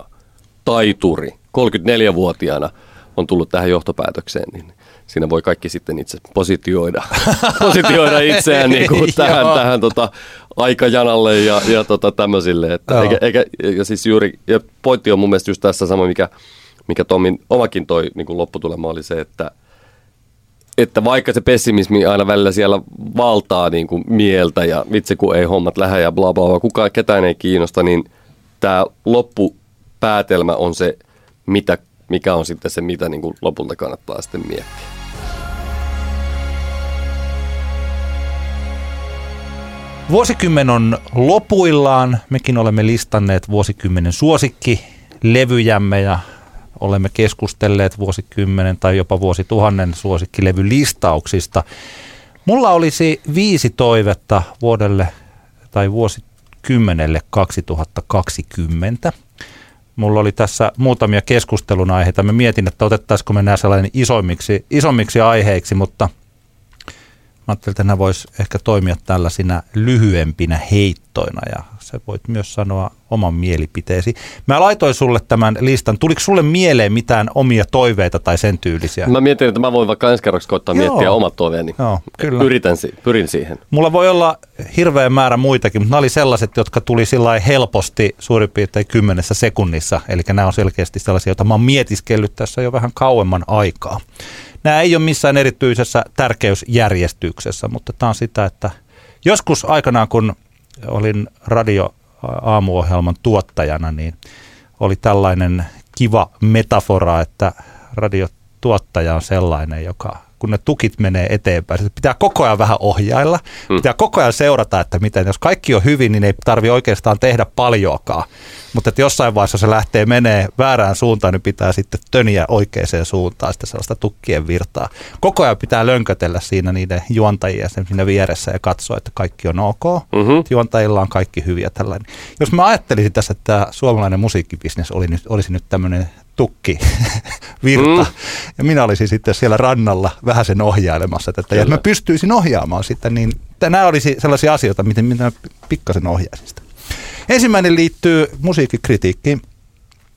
taituri 34-vuotiaana on tullut tähän johtopäätökseen, niin siinä voi kaikki sitten itse positioida, *laughs* positioida itseään niin kuin tähän, tähän tota, aikajanalle ja, ja tota, tämmöisille. Että eikä, eikä, ja siis juuri, ja pointti on mun mielestä just tässä sama, mikä, mikä Tommin omakin toi niin kuin lopputulema oli se, että – että vaikka se pessimismi aina välillä siellä valtaa niin kuin mieltä ja vitsi kun ei hommat lähde ja bla bla bla, kukaan ketään ei kiinnosta, niin tämä loppupäätelmä on se, mitä, mikä on sitten se, mitä niin kuin lopulta kannattaa sitten miettiä. Vuosikymmen on lopuillaan. Mekin olemme listanneet vuosikymmenen suosikki levyjämme ja olemme keskustelleet vuosikymmenen tai jopa vuosituhannen suosikkilevylistauksista. Mulla olisi viisi toivetta vuodelle tai vuosikymmenelle 2020. Mulla oli tässä muutamia keskustelun aiheita. Mä mietin, että otettaisiko me nämä sellainen isommiksi, isommiksi aiheiksi, mutta – Mä ajattelin, että nämä voisi ehkä toimia tällaisina lyhyempinä heittoina ja sä voit myös sanoa oman mielipiteesi. Mä laitoin sulle tämän listan. Tuliko sulle mieleen mitään omia toiveita tai sen tyylisiä? Mä mietin, että mä voin vaikka ensi kerraksi koittaa Joo. miettiä omat toiveeni. Joo, kyllä. Yritän, pyrin siihen. Mulla voi olla hirveä määrä muitakin, mutta nämä oli sellaiset, jotka tuli sillä helposti suurin piirtein kymmenessä sekunnissa. Eli nämä on selkeästi sellaisia, joita mä oon mietiskellyt tässä jo vähän kauemman aikaa. Nämä ei ole missään erityisessä tärkeysjärjestyksessä, mutta tämä on sitä, että joskus aikanaan, kun olin radio aamuohjelman tuottajana, niin oli tällainen kiva metafora, että radiotuottaja on sellainen, joka kun ne tukit menee eteenpäin. Se pitää koko ajan vähän ohjailla, mm. pitää koko ajan seurata, että miten, jos kaikki on hyvin, niin ei tarvi oikeastaan tehdä paljoakaan. Mutta että jossain vaiheessa se lähtee menee väärään suuntaan, niin pitää sitten töniä oikeaan suuntaan sitten sellaista tukkien virtaa. Koko ajan pitää lönkötellä siinä niiden juontajia sen siinä vieressä ja katsoa, että kaikki on ok. Mm-hmm. Juontajilla on kaikki hyviä tällainen. Jos mä ajattelisin tässä, että tämä suomalainen musiikkibisnes oli nyt, olisi nyt tämmöinen tukki *laughs* virta. Mm. Ja minä olisin sitten siellä rannalla vähän sen ohjailemassa tätä. Ja mä pystyisin ohjaamaan sitten, niin nämä olisi sellaisia asioita, miten minä pikkasen ohjaisin sitä. Ensimmäinen liittyy musiikkikritiikkiin.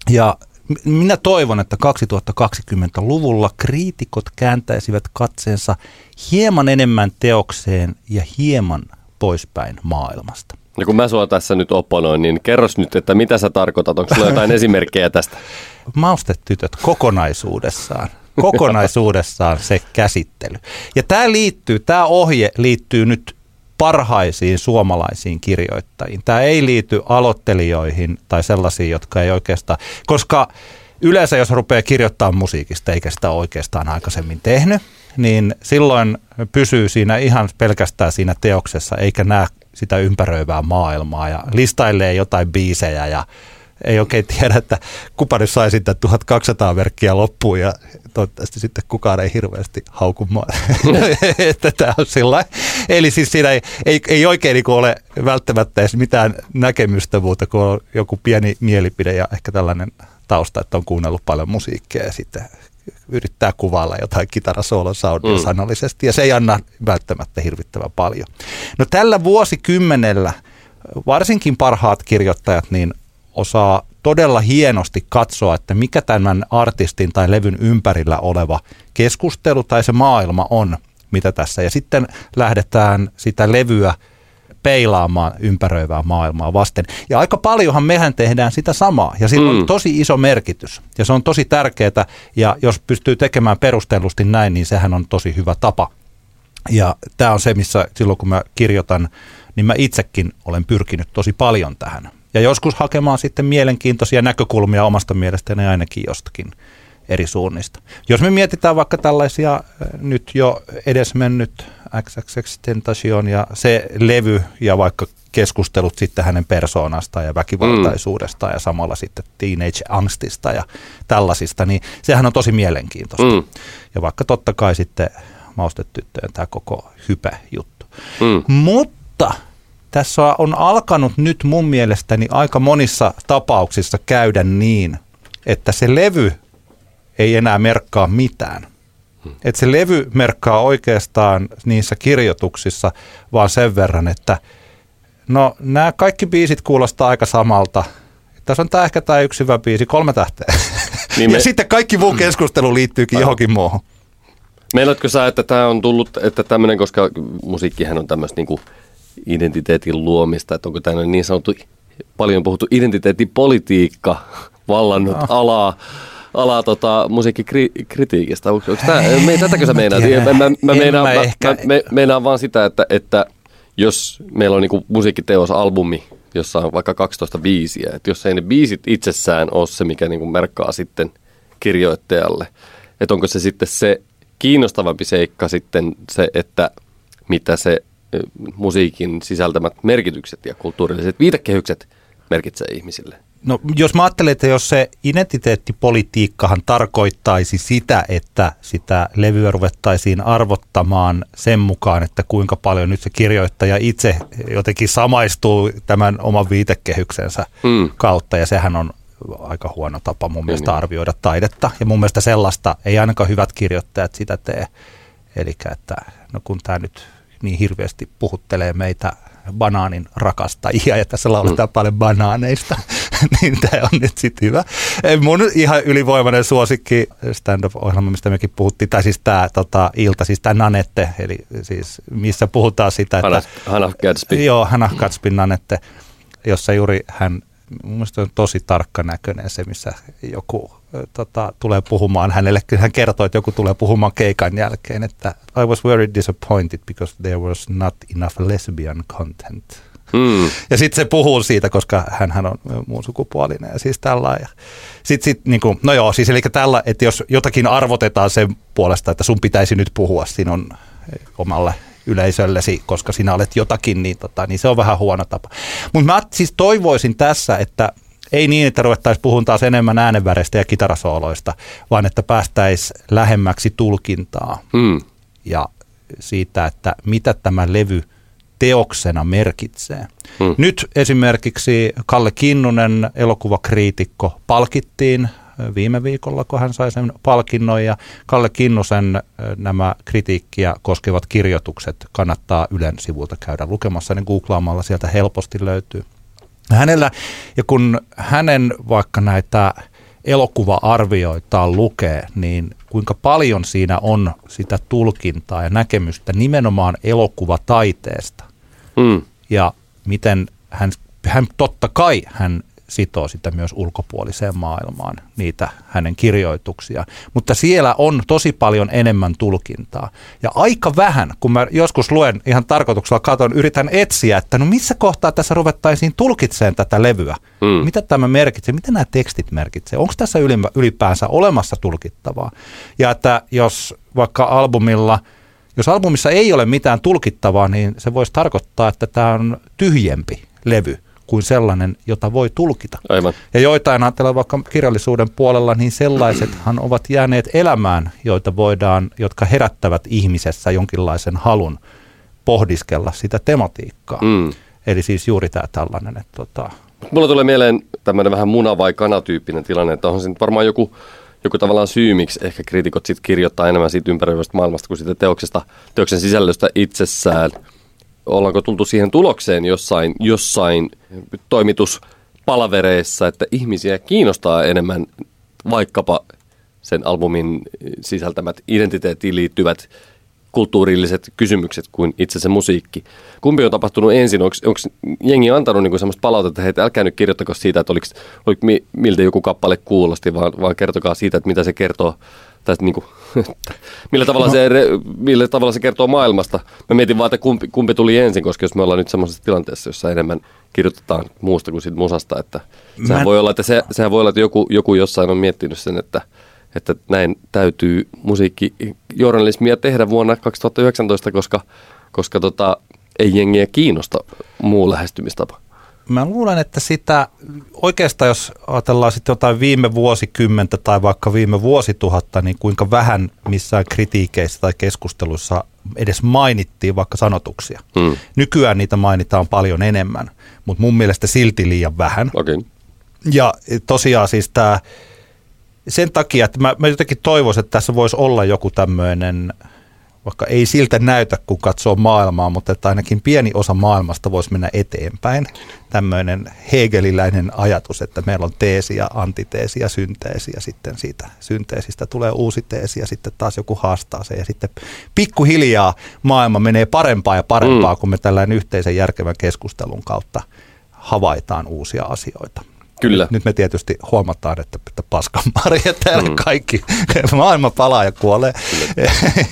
Ja minä toivon, että 2020-luvulla kriitikot kääntäisivät katseensa hieman enemmän teokseen ja hieman poispäin maailmasta. Ja kun mä sua tässä nyt oponoin, niin kerros nyt, että mitä sä tarkoitat? Onko sulla jotain *laughs* esimerkkejä tästä? Maustetytöt kokonaisuudessaan. Kokonaisuudessaan se käsittely. Ja tämä liittyy, tämä ohje liittyy nyt parhaisiin suomalaisiin kirjoittajiin. Tämä ei liity aloittelijoihin tai sellaisiin, jotka ei oikeastaan, koska yleensä jos rupeaa kirjoittamaan musiikista eikä sitä oikeastaan aikaisemmin tehnyt, niin silloin pysyy siinä ihan pelkästään siinä teoksessa eikä näe sitä ympäröivää maailmaa. Ja listailee jotain biisejä ja ei oikein tiedä, että nyt sai sitten 1200 verkkiä loppuun ja toivottavasti sitten kukaan ei hirveästi hauku *laughs* että tämä on sillä Eli siis siinä ei, ei, ei oikein niin ole välttämättä edes mitään näkemystä muuta kuin joku pieni mielipide ja ehkä tällainen tausta, että on kuunnellut paljon musiikkia ja sitten yrittää kuvailla jotain kitarasoolon soundia mm. sanallisesti, ja se ei anna välttämättä hirvittävän paljon. No tällä vuosikymmenellä varsinkin parhaat kirjoittajat niin osaa todella hienosti katsoa, että mikä tämän artistin tai levyn ympärillä oleva keskustelu tai se maailma on, mitä tässä. Ja sitten lähdetään sitä levyä peilaamaan ympäröivää maailmaa vasten. Ja aika paljonhan mehän tehdään sitä samaa, ja sillä mm. on tosi iso merkitys, ja se on tosi tärkeää, ja jos pystyy tekemään perustellusti näin, niin sehän on tosi hyvä tapa. Ja tämä on se, missä silloin kun mä kirjoitan, niin mä itsekin olen pyrkinyt tosi paljon tähän. Ja joskus hakemaan sitten mielenkiintoisia näkökulmia omasta mielestäni ainakin jostakin eri suunnista. Jos me mietitään vaikka tällaisia äh, nyt jo edesmennyt XXX Tentation ja se levy ja vaikka keskustelut sitten hänen persoonastaan ja väkivaltaisuudestaan mm. ja samalla sitten teenage angstista ja tällaisista, niin sehän on tosi mielenkiintoista. Mm. Ja vaikka totta kai sitten maustetyttöjen tämä koko hype-juttu. Mm. Mutta tässä on alkanut nyt mun mielestäni aika monissa tapauksissa käydä niin, että se levy ei enää merkkaa mitään. Että se levy merkkaa oikeastaan niissä kirjoituksissa vaan sen verran, että no nämä kaikki biisit kuulostaa aika samalta. Tässä on tämä ehkä tämä yksi hyvä biisi, kolme tähteä. Niin *laughs* me... ja sitten kaikki muu keskustelu liittyykin Aivan. johonkin muuhun. Meinaatko sä, että tämä on tullut, että tämmöinen, koska musiikkihan on tämmöistä niinku identiteetin luomista, että onko tämä niin sanottu paljon puhuttu identiteettipolitiikka vallannut no. alaa, alaa tota, musiikkikritiikistä. Onko, onko me, tätäkö sä meinaat? Mä, mä, mä, meinaan, mä, mä, mä, meinaan vaan sitä, että, että jos meillä on niinku musiikkiteos, albumi, jossa on vaikka 12 biisiä, että jos ei ne biisit itsessään ole se, mikä niinku merkkaa sitten kirjoittajalle, että onko se sitten se kiinnostavampi seikka sitten se, että mitä se musiikin sisältämät merkitykset ja kulttuurilliset viitekehykset merkitsee ihmisille? No jos mä ajattelen, että jos se identiteettipolitiikkahan tarkoittaisi sitä, että sitä levyä ruvettaisiin arvottamaan sen mukaan, että kuinka paljon nyt se kirjoittaja itse jotenkin samaistuu tämän oman viitekehyksensä mm. kautta ja sehän on aika huono tapa mun mielestä niin. arvioida taidetta ja mun mielestä sellaista ei ainakaan hyvät kirjoittajat sitä tee. Eli että no kun tämä nyt niin hirveästi puhuttelee meitä banaanin rakastajia ja tässä lauletaan mm. paljon banaaneista, *laughs* niin tämä on nyt sitten hyvä. Mun ihan ylivoimainen suosikki stand-up-ohjelma, mistä mekin puhuttiin, tai siis tämä tota, ilta, siis tämä Nanette, eli siis missä puhutaan sitä, että... Hannah Gadsby. Joo, Hannah Gadsby Nanette, jossa juuri hän mun mielestä on tosi tarkka näköinen se, missä joku tota, tulee puhumaan hänelle. Hän kertoo, että joku tulee puhumaan keikan jälkeen, että I was very disappointed because there was not enough lesbian content. Hmm. Ja sitten se puhuu siitä, koska hän on muun sukupuolinen ja siis tällä. Sitten sit, niin kuin, no joo, siis eli tällä, että jos jotakin arvotetaan sen puolesta, että sun pitäisi nyt puhua sinun omalle yleisöllesi, koska sinä olet jotakin, niin, tota, niin se on vähän huono tapa. Mutta mä siis toivoisin tässä, että ei niin, että ruvettaisiin puhumaan taas enemmän äänenväreistä ja kitarasooloista, vaan että päästäisiin lähemmäksi tulkintaa mm. ja siitä, että mitä tämä levy teoksena merkitsee. Mm. Nyt esimerkiksi Kalle Kinnunen, elokuvakriitikko, palkittiin viime viikolla, kun hän sai sen palkinnon ja Kalle Kinnusen nämä kritiikkiä koskevat kirjoitukset kannattaa Ylen sivulta käydä lukemassa, ne googlaamalla sieltä helposti löytyy. Hänellä, ja kun hänen vaikka näitä elokuva-arvioitaan lukee, niin kuinka paljon siinä on sitä tulkintaa ja näkemystä nimenomaan elokuvataiteesta. Mm. Ja miten hän, hän totta kai hän sitoo sitä myös ulkopuoliseen maailmaan, niitä hänen kirjoituksia. Mutta siellä on tosi paljon enemmän tulkintaa. Ja aika vähän, kun mä joskus luen ihan tarkoituksella, katon, yritän etsiä, että no missä kohtaa tässä ruvettaisiin tulkitseen tätä levyä. Mm. Mitä tämä merkitsee, mitä nämä tekstit merkitsee, onko tässä ylipäänsä olemassa tulkittavaa. Ja että jos vaikka albumilla, jos albumissa ei ole mitään tulkittavaa, niin se voisi tarkoittaa, että tämä on tyhjempi levy kuin sellainen, jota voi tulkita. Aivan. Ja joitain ajatellaan vaikka kirjallisuuden puolella, niin sellaisethan *clears throat* ovat jääneet elämään, joita voidaan, jotka herättävät ihmisessä jonkinlaisen halun pohdiskella sitä tematiikkaa. Mm. Eli siis juuri tämä tällainen. Että tota... Mulla tulee mieleen tämmöinen vähän muna- vai kanatyyppinen tilanne, että on se varmaan joku, joku tavallaan syy, miksi ehkä kriitikot sit kirjoittaa enemmän siitä ympäröivästä maailmasta kuin siitä teoksesta, teoksen sisällöstä itsessään – ollaanko tultu siihen tulokseen jossain, jossain toimituspalavereissa, että ihmisiä kiinnostaa enemmän vaikkapa sen albumin sisältämät identiteettiin liittyvät kulttuurilliset kysymykset kuin itse se musiikki. Kumpi on tapahtunut ensin? Onko, jengi antanut niin sellaista palautetta, että älkää nyt kirjoittako siitä, että oliko, oliko miltä joku kappale kuulosti, vaan, vaan kertokaa siitä, että mitä se kertoo tai niin kuin, *laughs* millä, tavalla no. se, millä tavalla se kertoo maailmasta. Mä mietin vaan, että kumpi, kumpi tuli ensin, koska jos me ollaan nyt semmoisessa tilanteessa, jossa enemmän kirjoitetaan muusta kuin siitä musasta, että sehän, Mä... voi olla, että se, sehän voi olla, että joku, joku jossain on miettinyt sen, että, että näin täytyy musiikkijournalismia tehdä vuonna 2019, koska, koska tota, ei jengiä kiinnosta muu lähestymistapa mä luulen, että sitä oikeastaan, jos ajatellaan sitten jotain viime vuosikymmentä tai vaikka viime vuosituhatta, niin kuinka vähän missään kritiikeissä tai keskusteluissa edes mainittiin vaikka sanotuksia. Hmm. Nykyään niitä mainitaan paljon enemmän, mutta mun mielestä silti liian vähän. Okay. Ja tosiaan siis tämä sen takia, että mä, mä jotenkin toivoisin, että tässä voisi olla joku tämmöinen vaikka ei siltä näytä, kun katsoo maailmaa, mutta että ainakin pieni osa maailmasta voisi mennä eteenpäin. Tämmöinen hegeliläinen ajatus, että meillä on teesi ja antiteesi ja synteesi ja sitten siitä synteesistä tulee uusi teesi ja sitten taas joku haastaa se ja sitten pikkuhiljaa maailma menee parempaa ja parempaa, mm. kun me tällainen yhteisen järkevän keskustelun kautta havaitaan uusia asioita. Kyllä. Nyt me tietysti huomataan, että, että paskan *laughs* marja täällä mm. kaikki, *laughs* maailma palaa ja kuolee.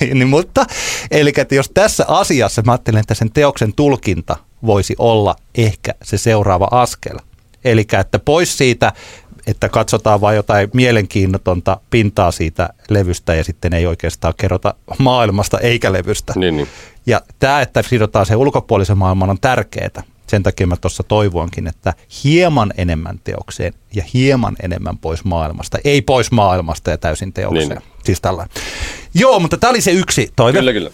*laughs* niin, mutta, eli että jos tässä asiassa mä ajattelen, että sen teoksen tulkinta voisi olla ehkä se seuraava askel. Eli että pois siitä, että katsotaan vain jotain mielenkiinnotonta pintaa siitä levystä ja sitten ei oikeastaan kerrota maailmasta eikä levystä. Niin, niin. Ja tämä, että sidotaan se ulkopuolisen maailman on tärkeää sen takia mä tuossa toivoinkin, että hieman enemmän teokseen ja hieman enemmän pois maailmasta. Ei pois maailmasta ja täysin teokseen. Niin. Siis tällainen. Joo, mutta tämä oli se yksi toive. Kyllä, kyllä.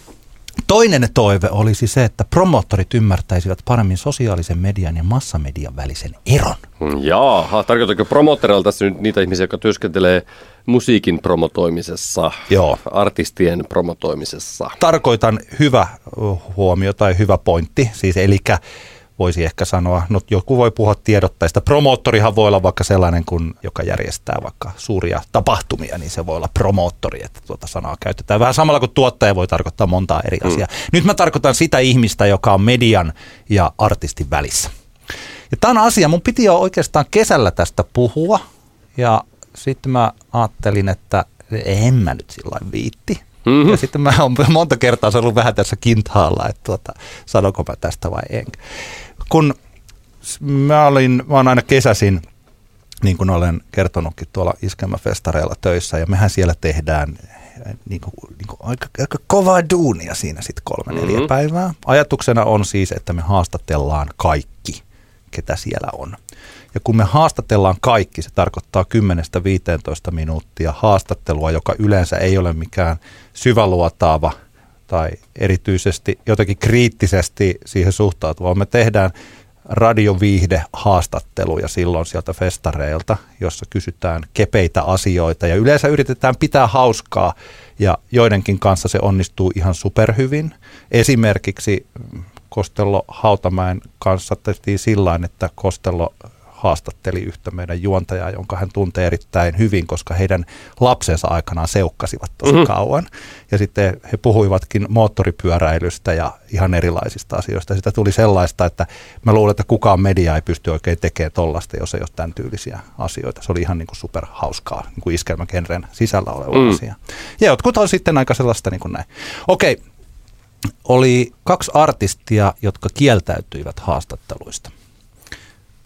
Toinen toive olisi se, että promoottorit ymmärtäisivät paremmin sosiaalisen median ja massamedian välisen eron. Mm, jaaha, tarkoitatko promoottoreilla tässä nyt niitä ihmisiä, jotka työskentelee musiikin promotoimisessa, Joo. artistien promotoimisessa? Tarkoitan hyvä huomio tai hyvä pointti, siis eli voisi ehkä sanoa, no joku voi puhua tiedottajista. Promoottorihan voi olla vaikka sellainen, kun, joka järjestää vaikka suuria tapahtumia, niin se voi olla promoottori, että tuota sanaa käytetään. Vähän samalla kuin tuottaja voi tarkoittaa montaa eri mm. asiaa. Nyt mä tarkoitan sitä ihmistä, joka on median ja artistin välissä. Ja tämä on asia, mun piti jo oikeastaan kesällä tästä puhua, ja sitten mä ajattelin, että en mä nyt sillä viitti. Mm-hmm. Ja sitten mä oon *laughs* monta kertaa se ollut vähän tässä kintaalla, että tuota, sanonko mä tästä vai en kun mä, olin, mä olen aina kesäsin, niin kuin olen kertonutkin tuolla iskelmäfestareilla töissä, ja mehän siellä tehdään niin kuin, niin kuin aika, aika kovaa duunia siinä sitten kolme mm-hmm. neljä päivää. Ajatuksena on siis, että me haastatellaan kaikki, ketä siellä on. Ja kun me haastatellaan kaikki, se tarkoittaa 10-15 minuuttia haastattelua, joka yleensä ei ole mikään syväluotaava tai erityisesti jotenkin kriittisesti siihen suhtautuva. Me tehdään radioviihde-haastatteluja silloin sieltä festareilta, jossa kysytään kepeitä asioita ja yleensä yritetään pitää hauskaa ja joidenkin kanssa se onnistuu ihan superhyvin. Esimerkiksi Kostello Hautamäen kanssa tehtiin sillä että Kostello haastatteli yhtä meidän juontajaa, jonka hän tuntee erittäin hyvin, koska heidän lapsensa aikanaan seukkasivat tosi mm-hmm. kauan. Ja sitten he puhuivatkin moottoripyöräilystä ja ihan erilaisista asioista. Sitä tuli sellaista, että mä luulen, että kukaan media ei pysty oikein tekemään tollasta, jos ei ole tämän tyylisiä asioita. Se oli ihan niin kuin super hauskaa, niin kuin iskelmäkenren sisällä oleva mm. asia. Ja jotkut on sitten aika sellaista niin kuin näin. Okei, oli kaksi artistia, jotka kieltäytyivät haastatteluista.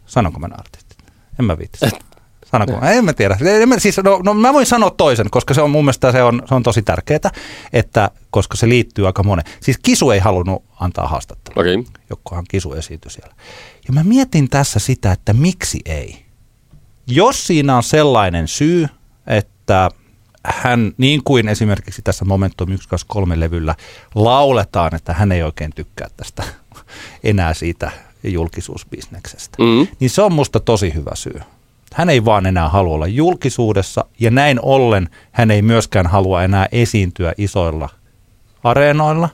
Sanonko mä artistit? En mä viitsi. Sanonko? No. En mä tiedä. En mä, siis, no, no, mä voin sanoa toisen, koska se on mun mielestä se on, se on tosi tärkeää, että koska se liittyy aika monen. Siis Kisu ei halunnut antaa haastattelua. Okay. Jokkohan Kisu esiintyi siellä. Ja mä mietin tässä sitä, että miksi ei. Jos siinä on sellainen syy, että hän, niin kuin esimerkiksi tässä Momentum 1, 2, 3 levyllä lauletaan, että hän ei oikein tykkää tästä *laughs* enää siitä julkisuusbisneksestä, mm. niin se on musta tosi hyvä syy. Hän ei vaan enää halua olla julkisuudessa ja näin ollen hän ei myöskään halua enää esiintyä isoilla areenoilla,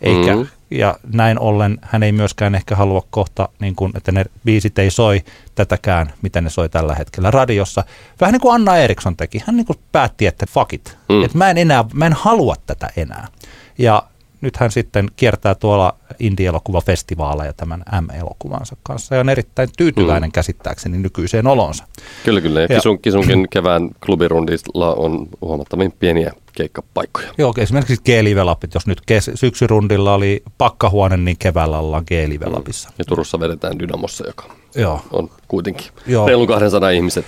eikä, mm. ja näin ollen hän ei myöskään ehkä halua kohta, niin kuin, että ne biisit ei soi tätäkään, mitä ne soi tällä hetkellä radiossa. Vähän niin kuin Anna Eriksson teki, hän niin kuin päätti, että fuck it, mm. että mä en enää, mä en halua tätä enää. Ja nyt hän sitten kiertää tuolla indie-elokuvafestivaaleja tämän M-elokuvansa kanssa ja on erittäin tyytyväinen mm. käsittääkseni nykyiseen olonsa. Kyllä, kyllä. Ja, ja Kisun, Kisunkin *clears throat* kevään klubirundilla on huomattavasti pieniä keikkapaikkoja. Joo, esimerkiksi G-Livelapit, jos nyt kes- syksyrundilla oli pakkahuone, niin keväällä ollaan G-Livelapissa. Mm. Ja Turussa vedetään Dynamossa, joka Joo. on kuitenkin Joo. reilun 200 ihmiset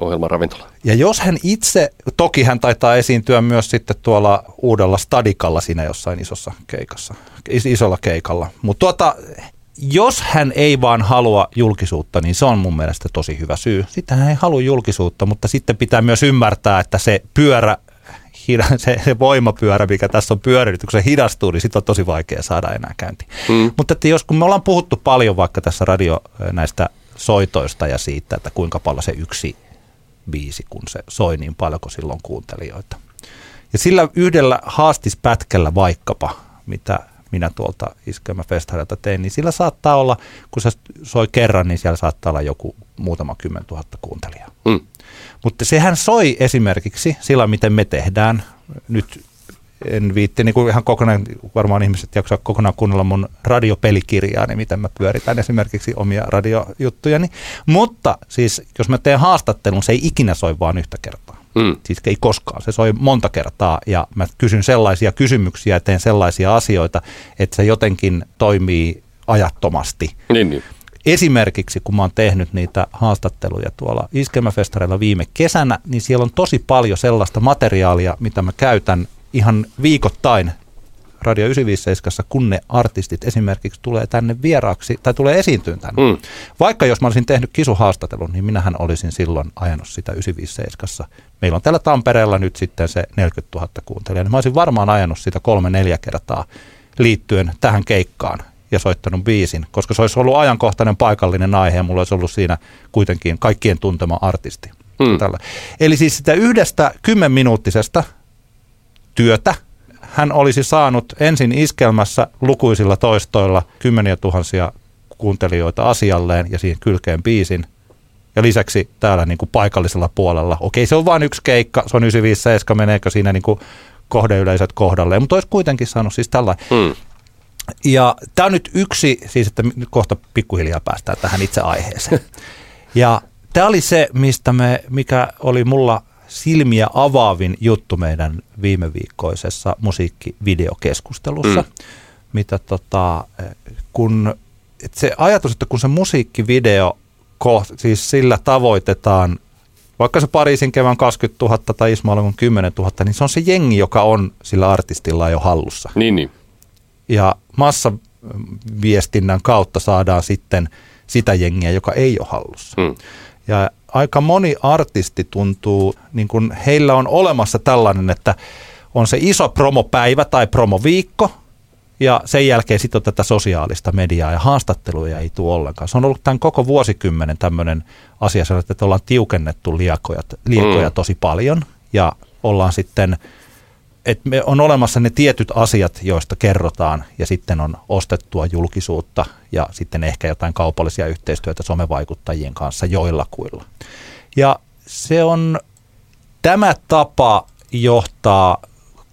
ohjelman ravintola. Ja jos hän itse, toki hän taitaa esiintyä myös sitten tuolla uudella stadikalla siinä jossain isossa keikassa, isolla keikalla. Mutta tuota, jos hän ei vaan halua julkisuutta, niin se on mun mielestä tosi hyvä syy. Sitten hän ei halua julkisuutta, mutta sitten pitää myös ymmärtää, että se pyörä se, se voimapyörä, mikä tässä on pyörinyt, kun se hidastuu, niin sitten on tosi vaikea saada enää käyntiin. Mm. Mutta että jos kun me ollaan puhuttu paljon vaikka tässä radio näistä soitoista ja siitä, että kuinka paljon se yksi biisi, kun se soi niin paljon kuin silloin kuuntelijoita. Ja sillä yhdellä haastispätkällä vaikkapa, mitä minä tuolta iskelmäfestarilta tein, niin sillä saattaa olla, kun se soi kerran, niin siellä saattaa olla joku muutama kymmen tuhatta kuuntelijaa. Mm. Mutta sehän soi esimerkiksi sillä, miten me tehdään. Nyt en viitti niin kuin ihan kokonaan, varmaan ihmiset jaksaa kokonaan kuunnella mun radiopelikirjaa, niin miten mä pyöritän esimerkiksi omia radiojuttujani. Mutta siis, jos mä teen haastattelun, se ei ikinä soi vaan yhtä kertaa. Mm. Siis ei koskaan, se soi monta kertaa ja mä kysyn sellaisia kysymyksiä ja teen sellaisia asioita, että se jotenkin toimii ajattomasti. Niin, niin. Esimerkiksi kun mä oon tehnyt niitä haastatteluja tuolla Iskelmäfestareilla viime kesänä, niin siellä on tosi paljon sellaista materiaalia, mitä mä käytän ihan viikoittain Radio 957, kun ne artistit esimerkiksi tulee tänne vieraaksi tai tulee esiintyyn tänne. Mm. Vaikka jos mä olisin tehnyt kisuhaastattelun, niin minähän olisin silloin ajanut sitä 957. Meillä on täällä Tampereella nyt sitten se 40 000 kuuntelijaa, niin mä olisin varmaan ajanut sitä kolme-neljä kertaa liittyen tähän keikkaan ja soittanut biisin, koska se olisi ollut ajankohtainen paikallinen aihe ja mulla olisi ollut siinä kuitenkin kaikkien tuntema artisti. Mm. Tällä. Eli siis sitä yhdestä kymmenminuuttisesta työtä hän olisi saanut ensin iskelmässä lukuisilla toistoilla kymmeniä tuhansia kuuntelijoita asialleen ja siihen kylkeen biisin. Ja lisäksi täällä niin kuin paikallisella puolella, okei se on vain yksi keikka, se on 957, meneekö siinä niin kuin kohdeyleisöt kohdalleen, mutta olisi kuitenkin saanut siis tällä. Mm. Ja tämä on nyt yksi, siis että nyt kohta pikkuhiljaa päästään tähän itse aiheeseen. *laughs* Ja tämä oli se, mistä me, mikä oli mulla silmiä avaavin juttu meidän viime viikkoisessa musiikkivideokeskustelussa, mm. mitä tota, kun et se ajatus, että kun se musiikkivideo, siis sillä tavoitetaan vaikka se Pariisin kevään 20 000 tai Ismailun 10 000, niin se on se jengi, joka on sillä artistilla jo hallussa. Niin, niin. Ja massaviestinnän kautta saadaan sitten sitä jengiä, joka ei ole hallussa. Mm. Ja aika moni artisti tuntuu, niin kuin heillä on olemassa tällainen, että on se iso promopäivä tai promoviikko, ja sen jälkeen sitten on tätä sosiaalista mediaa ja haastatteluja ei tule ollenkaan. Se on ollut tämän koko vuosikymmenen tämmöinen asia, että ollaan tiukennettu liekoja, liekoja Mm. tosi paljon ja ollaan sitten, että me on olemassa ne tietyt asiat, joista kerrotaan ja sitten on ostettua julkisuutta ja sitten ehkä jotain kaupallisia yhteistyötä somevaikuttajien kanssa joillakuilla. Ja se on, tämä tapa johtaa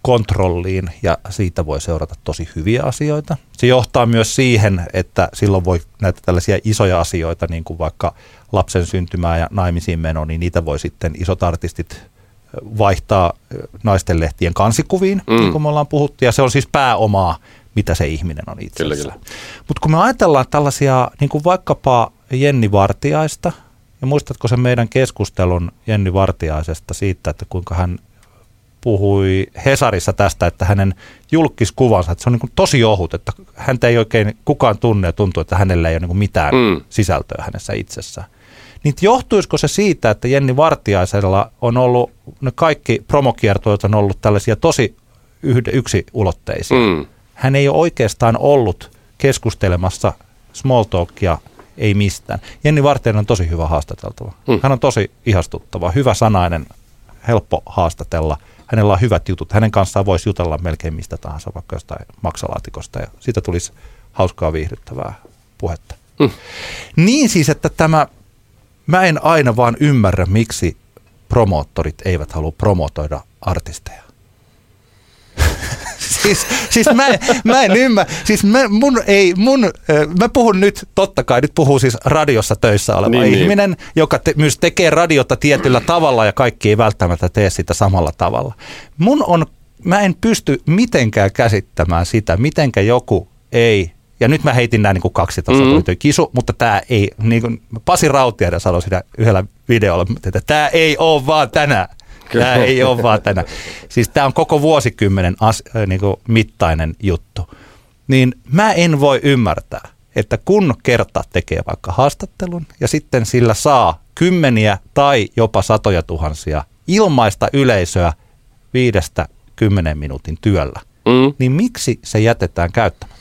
kontrolliin ja siitä voi seurata tosi hyviä asioita. Se johtaa myös siihen, että silloin voi näitä tällaisia isoja asioita, niin kuin vaikka lapsen syntymää ja naimisiin meno, niin niitä voi sitten isot artistit vaihtaa naisten lehtien kansikuviin, mm. niin kuin me ollaan puhuttu, ja se on siis pääomaa, mitä se ihminen on itse Kyllä, asiassa. kyllä. Mutta kun me ajatellaan tällaisia, niin kuin vaikkapa Jenni Vartiaista, ja muistatko sen meidän keskustelun Jenni Vartiaisesta siitä, että kuinka hän puhui Hesarissa tästä, että hänen julkiskuvansa, että se on niin kuin tosi ohut, että häntä ei oikein kukaan tunne ja tuntuu, että hänellä ei ole niin kuin mitään mm. sisältöä hänessä itsessään. Niin johtuisiko se siitä, että Jenni Vartiaisella on ollut, ne kaikki promokiertueet on ollut tällaisia tosi yhde, yksiulotteisia. Mm. Hän ei ole oikeastaan ollut keskustelemassa small talkia ei mistään. Jenni Vartiainen on tosi hyvä haastateltava. Mm. Hän on tosi ihastuttava, hyvä sanainen, helppo haastatella. Hänellä on hyvät jutut. Hänen kanssaan voisi jutella melkein mistä tahansa, vaikka jostain maksalaatikosta. Ja siitä tulisi hauskaa viihdyttävää puhetta. Mm. Niin siis, että tämä, mä en aina vaan ymmärrä, miksi promoottorit eivät halua promotoida artisteja. *laughs* siis, siis mä, mä en ymmärrä, siis mä, mun ei, mun, mä puhun nyt, totta kai, nyt puhuu siis radiossa töissä oleva Niin, niin, niin. ihminen, joka te, myös tekee radiota tietyllä tavalla ja kaikki ei välttämättä tee sitä samalla tavalla. Mun on, mä en pysty mitenkään käsittämään sitä, mitenkä joku ei, ja nyt mä heitin nämä niin kuin kaksi tuossa Mm. mm. tuli kisu, mutta tämä ei, niin kuin Pasi Rautiainen sanoi siinä yhdellä videolla, että tämä ei ole vaan tänään. Kyllä. Tämä ei ole vaan tänään. Siis tämä on koko vuosikymmenen as, äh, niin kuin mittainen juttu. Niin mä en voi ymmärtää, että kun kerta tekee vaikka haastattelun ja sitten sillä saa kymmeniä tai jopa satoja tuhansia ilmaista yleisöä viidestä kymmenen minuutin työllä, Mm. niin miksi se jätetään käyttämättä?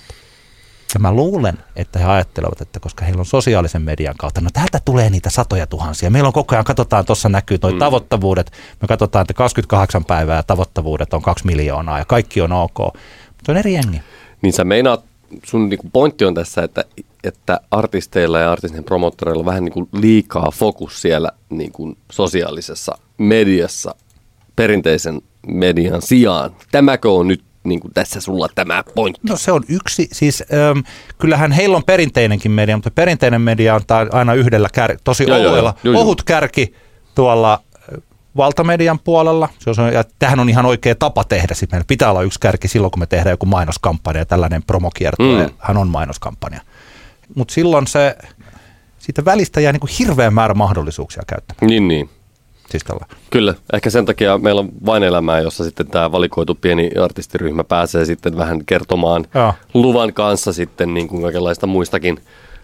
Ja mä luulen, että he ajattelevat, että koska heillä on sosiaalisen median kautta, no täältä tulee niitä satoja tuhansia. Meillä on koko ajan, katsotaan, tuossa näkyy toi mm. tavoittavuudet. Me katsotaan, että 28 päivää tavoittavuudet on 2 miljoonaa ja kaikki on ok. Mutta on eri jengi. Niin sä meinaat, sun niinku pointti on tässä, että, että artisteilla ja artistien promottoreilla on vähän niinku liikaa fokus siellä niinku sosiaalisessa mediassa perinteisen median sijaan. Tämäkö on nyt niinku tässä sulla tämä pointti? No se on yksi, siis ähm, kyllähän heillä on perinteinenkin media, mutta perinteinen media on aina yhdellä kär, tosi Joo, joo, ohuella, joo, joo. ohut kärki tuolla äh, valtamedian puolella. Se on, ja tämähän on ihan oikea tapa tehdä. Siis meillä pitää olla yksi kärki silloin, kun me tehdään joku mainoskampanja ja tällainen promokiertue, Mm. hän on mainoskampanja. Mutta silloin se, siitä välistä jää niin kuin hirveän määrä mahdollisuuksia käyttämään. Niin, niin. Tällä. Kyllä, ehkä sen takia meillä on vain elämää, jossa sitten tämä valikoitu pieni artistiryhmä pääsee sitten vähän kertomaan Joo. luvan kanssa sitten niin kuin kaikenlaista muistakin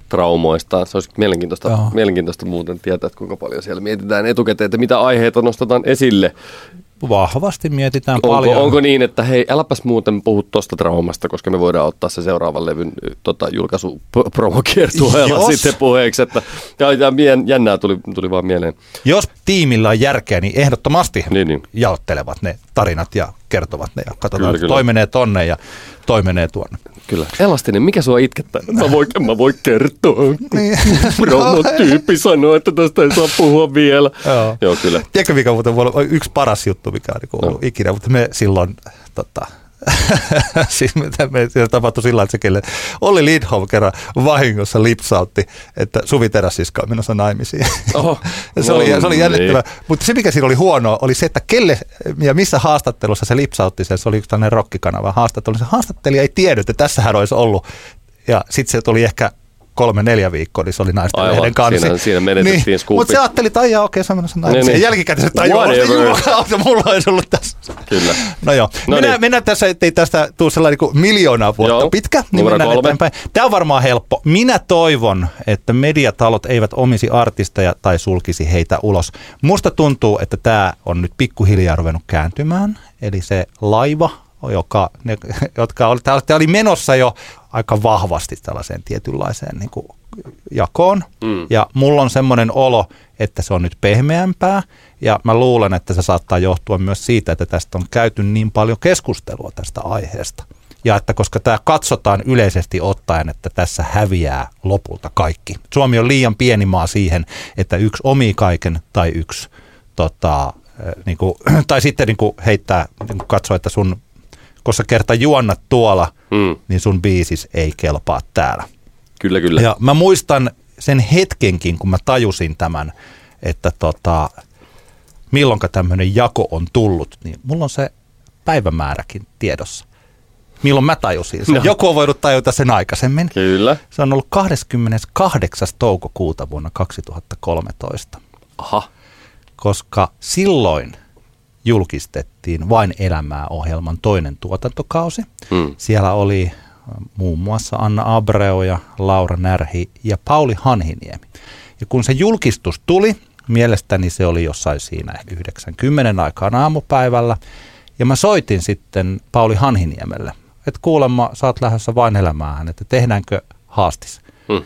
traumoista. Se olisi mielenkiintoista, Joo. mielenkiintoista muuten tietää, että kuinka paljon siellä mietitään etukäteen, että mitä aiheita nostetaan esille. Vahvasti mietitään Onko, paljon. onko niin, että hei, äläpäs muuten puhu tuosta traumasta, koska me voidaan ottaa se seuraavan levyn tota, julkaisu p- promokiertueella Jos. sitten puheeksi. Että, ja, ja mien- jännää tuli, tuli vaan mieleen. Jos tiimillä on järkeä, niin ehdottomasti Niin, niin. jaottelevat ne tarinat ja kertovat ne ja katsotaan, Kyllä, kyllä. toi menee tonne ja toi menee tuonne. Kyllä. Elastinen, mikä sua itkettää? Mä voin, mä voin kertoa. Niin. Promotyyppi sanoo, että tästä ei saa puhua vielä. Joo. Joo kyllä. Tiedätkö mikä muuten voi olla yksi paras juttu, mikä on niin ollut No. ikinä, mutta me silloin, tota, *laughs* siis me, me siinä tapahtui sillä että Olli Lidholm kerran vahingossa lipsautti, että Suvi Teräsiska on menossa naimisiin. Oho. *laughs* Se, oli, se oli jännittävää. niin. Mutta se, mikä siinä oli huonoa, oli se, että kelle ja missä haastattelussa se lipsautti sen. Se oli yksi tällainen rokkikanava haastattelu. Se haastattelija ei tiennyt, että tässähän olisi ollut. Ja sitten se tuli ehkä kolme, neljä viikkoa, niin se oli naisten Aivan, lehden kansi. siinä- siinä menetettiin niin, skuuppi. Mutta se ajatteli, että ai jaa, okei, se on menossa naimisiin. Niin, niin. Jälkikäteen se tajua, että mulla olisi ollut tässä. Kyllä. No joo, No mennään, niin. mennään tässä, ettei tästä tule sellainen niin kuin miljoonaa vuotta Joo. pitkä, niin Numero mennään kolme. eteenpäin. Tämä on varmaan helppo. Minä toivon, että mediatalot eivät omisi artisteja tai sulkisi heitä ulos. Musta tuntuu, että tämä on nyt pikkuhiljaa ruvennut kääntymään. Eli se laiva joka, ne, *laughs* jotka oli, tämä oli menossa jo aika vahvasti tällaiseen tietynlaiseen niin kuin jakoon. Mm. Ja mulla on semmoinen olo, että se on nyt pehmeämpää. Ja mä luulen, että se saattaa johtua myös siitä, että tästä on käyty niin paljon keskustelua tästä aiheesta. Ja että koska tämä katsotaan yleisesti ottaen, että tässä häviää lopulta kaikki. Suomi on liian pieni maa siihen, että yksi omi kaiken tai yksi tota, niin kuin, *clears throat* tai sitten niin kuin heittää, niin kuin katsoa, että sun, koska kerta juonnat tuolla, mm. niin sun biisis ei kelpaa täällä. Kyllä, kyllä. Ja mä muistan sen hetkenkin, kun mä tajusin tämän, että tota, milloinka tämmöinen jako on tullut, niin mulla on se päivämääräkin tiedossa. Milloin mä tajusin sen. No. Joku on voinut tajuta sen aikaisemmin. Kyllä. Se on ollut 28. toukokuuta vuonna 2013. Aha. Koska silloin julkistettiin Vain elämää ohjelman toinen tuotantokausi. Hmm. Siellä oli muun muassa Anna Abreu ja Laura Närhi ja Pauli Hanhiniemi. Ja kun se julkistus tuli, mielestäni se oli jossain siinä ehkä 90 aikaan aamupäivällä, ja mä soitin sitten Pauli Hanhiniemelle, että kuulemma sä oot lähdössä vain elämään, että tehdäänkö haastis. Hmm.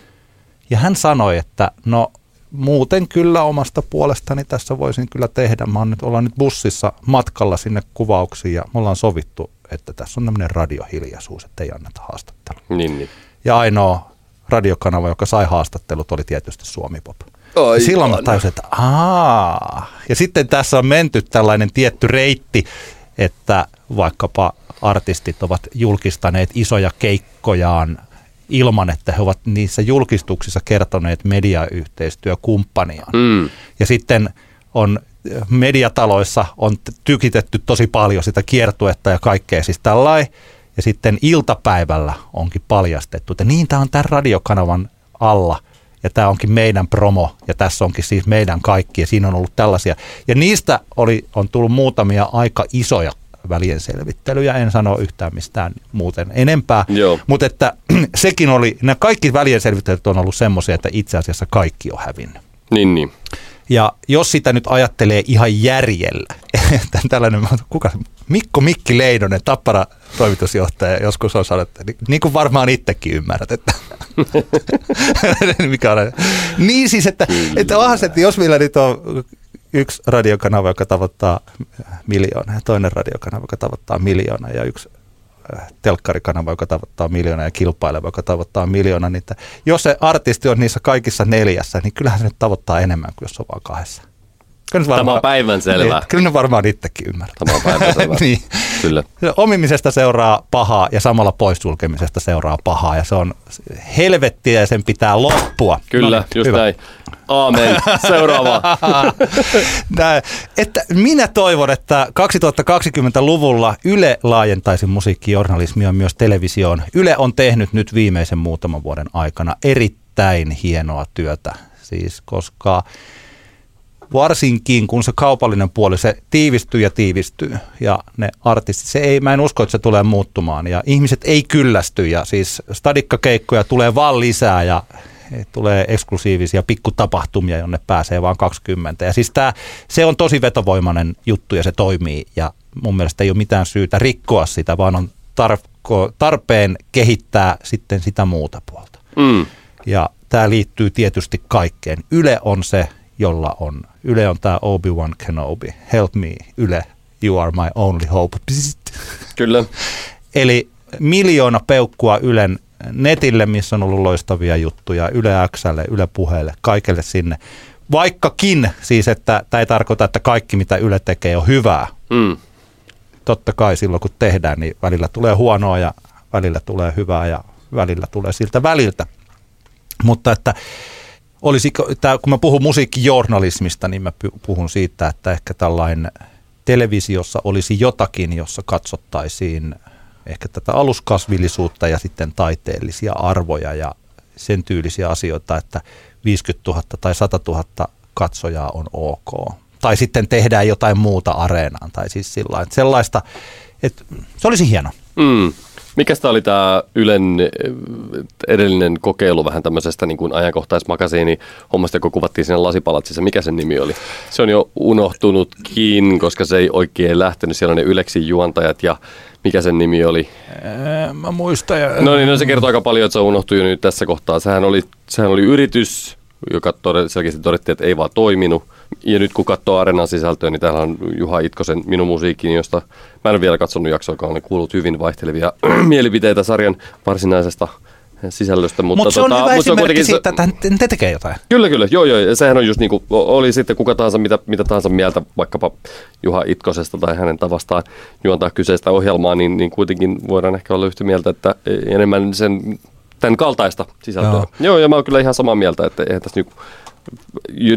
Ja hän sanoi, että no muuten kyllä omasta puolestani tässä voisin kyllä tehdä. Mä oon nyt, ollaan nyt bussissa matkalla sinne kuvauksiin ja me ollaan sovittu että tässä on tämmöinen radiohiljaisuus, että ei anneta haastattelua. Niin, niin. Ja ainoa radiokanava, joka sai haastattelut, oli tietysti Suomi Pop. Oi, Silloin mä tajusin, että aah. Ja sitten tässä on menty tällainen tietty reitti, että vaikkapa artistit ovat julkistaneet isoja keikkojaan ilman, että he ovat niissä julkistuksissa kertoneet mediayhteistyökumppaniaan. Mm. Ja sitten on mediataloissa on tykitetty tosi paljon sitä kiertuetta ja kaikkea siis tällainen. Ja sitten iltapäivällä onkin paljastettu, että niin tämä on tämän radiokanavan alla ja tämä onkin meidän promo ja tässä onkin siis meidän kaikki ja siinä on ollut tällaisia. Ja niistä oli, on tullut muutamia aika isoja välien selvittelyjä, en sano yhtään mistään muuten enempää, Joo. mutta että *clears throat* sekin oli, nämä kaikki välien selvittelyt on ollut semmoisia, että itse asiassa kaikki on hävinnyt. Niin, niin. Ja jos sitä nyt ajattelee ihan järjellä, *laughs* että tällainen, kuka, Mikko Mikki Leinonen, Tappara toimitusjohtaja, joskus on sanonut, että niin kuin varmaan itsekin ymmärrät, että *laughs* mikä on. Niin siis, että, että onhan se, että jos meillä nyt on yksi radiokanava, joka tavoittaa miljoonaa ja toinen radiokanava, joka tavoittaa miljoonaa ja yksi telkkarikanava, joka tavoittaa miljoona ja kilpaileva, joka tavoittaa miljoona. Niin jos se artisti on niissä kaikissa neljässä, niin kyllähän se tavoittaa enemmän kuin jos on vaan kahdessa. Kyllä varmaan, Tämä on päivän selvää. Niin, kyllä ne varmaan itsekin ymmärtää. Tämä on päivän *laughs* selvää. niin. Kyllä. Omimisesta seuraa pahaa ja samalla poissulkemisesta seuraa pahaa ja se on helvettiä ja sen pitää loppua. Kyllä, no, just hyvä. näin. Aamen. Seuraava. *laughs* Että minä toivon, että 2020-luvulla Yle laajentaisi musiikkijournalismia myös televisioon. Yle on tehnyt nyt viimeisen muutaman vuoden aikana erittäin hienoa työtä, siis koska varsinkin kun se kaupallinen puoli, se tiivistyy ja tiivistyy ja ne artistit, se ei, mä en usko, että se tulee muuttumaan ja ihmiset ei kyllästy ja siis stadikkakeikkoja tulee vaan lisää ja tulee eksklusiivisia pikkutapahtumia, jonne pääsee vain 20. Ja siis tää, se on tosi vetovoimainen juttu ja se toimii ja mun mielestä ei ole mitään syytä rikkoa sitä, vaan on tarko, tarpeen kehittää sitten sitä muuta puolta. Mm. Ja tämä liittyy tietysti kaikkeen. Yle on se, jolla on, Yle on tämä Obi-Wan Kenobi, help me Yle, you are my only hope. Psst. Kyllä. Eli miljoona peukkua Ylen netille, missä on ollut loistavia juttuja, Yle Xlle, Yle Puheelle, kaikelle sinne. Vaikkakin siis, että tämä ei tarkoita, että kaikki mitä Yle tekee on hyvää. Mm. Totta kai silloin kun tehdään, niin välillä tulee huonoa ja välillä tulee hyvää ja välillä tulee siltä väliltä. Mutta että olisiko, tää, kun mä puhun musiikkijournalismista, niin mä puhun siitä, että ehkä tällainen televisiossa olisi jotakin, jossa katsottaisiin ehkä tätä aluskasvillisuutta ja sitten taiteellisia arvoja ja sen tyylisiä asioita, että 50 000 tai 100 000 katsojaa on ok. Tai sitten tehdään jotain muuta areenaan tai siis sillä sellaista, että se olisi hieno. Mm. Mikäs tämä oli tämä Ylen eh, edellinen kokeilu vähän tämmöisestä niin kuin ajankohtaismakasiini hommasta, kun kuvattiin siinä lasipalatsissa. Mikä sen nimi oli? Se on jo unohtunutkin, koska se ei oikein lähtenyt. Siellä on ne Yleksin juontajat ja mikä sen nimi oli? Ää, mä muistan. No niin, no se kertoo aika paljon, että se unohtui jo nyt tässä kohtaa. Sehän oli, sehän oli yritys, joka tod- selkeästi todettiin, että ei vaan toiminut. Ja nyt kun katsoo Arenan sisältöä, niin täällä on Juha Itkosen Minun musiikkiin, josta mä en ole vielä katsonut jaksoa, joka on kuullut hyvin vaihtelevia *clears throat* mielipiteitä sarjan varsinaisesta sisällöstä. Mutta Mut se on tota, hyvä mut se on kuitenkin siitä, että te tekee jotain. Kyllä, kyllä. Joo, joo. Sehän on just niin kuin, oli sitten kuka tahansa, mitä, mitä tahansa mieltä vaikkapa Juha Itkosesta tai hänen tavastaan juontaa kyseistä ohjelmaa, niin, niin kuitenkin voidaan ehkä olla yhtä mieltä, että enemmän sen tämän kaltaista sisältöä. Joo. Joo. joo, ja mä oon kyllä ihan samaa mieltä, että eihän tässä niinku,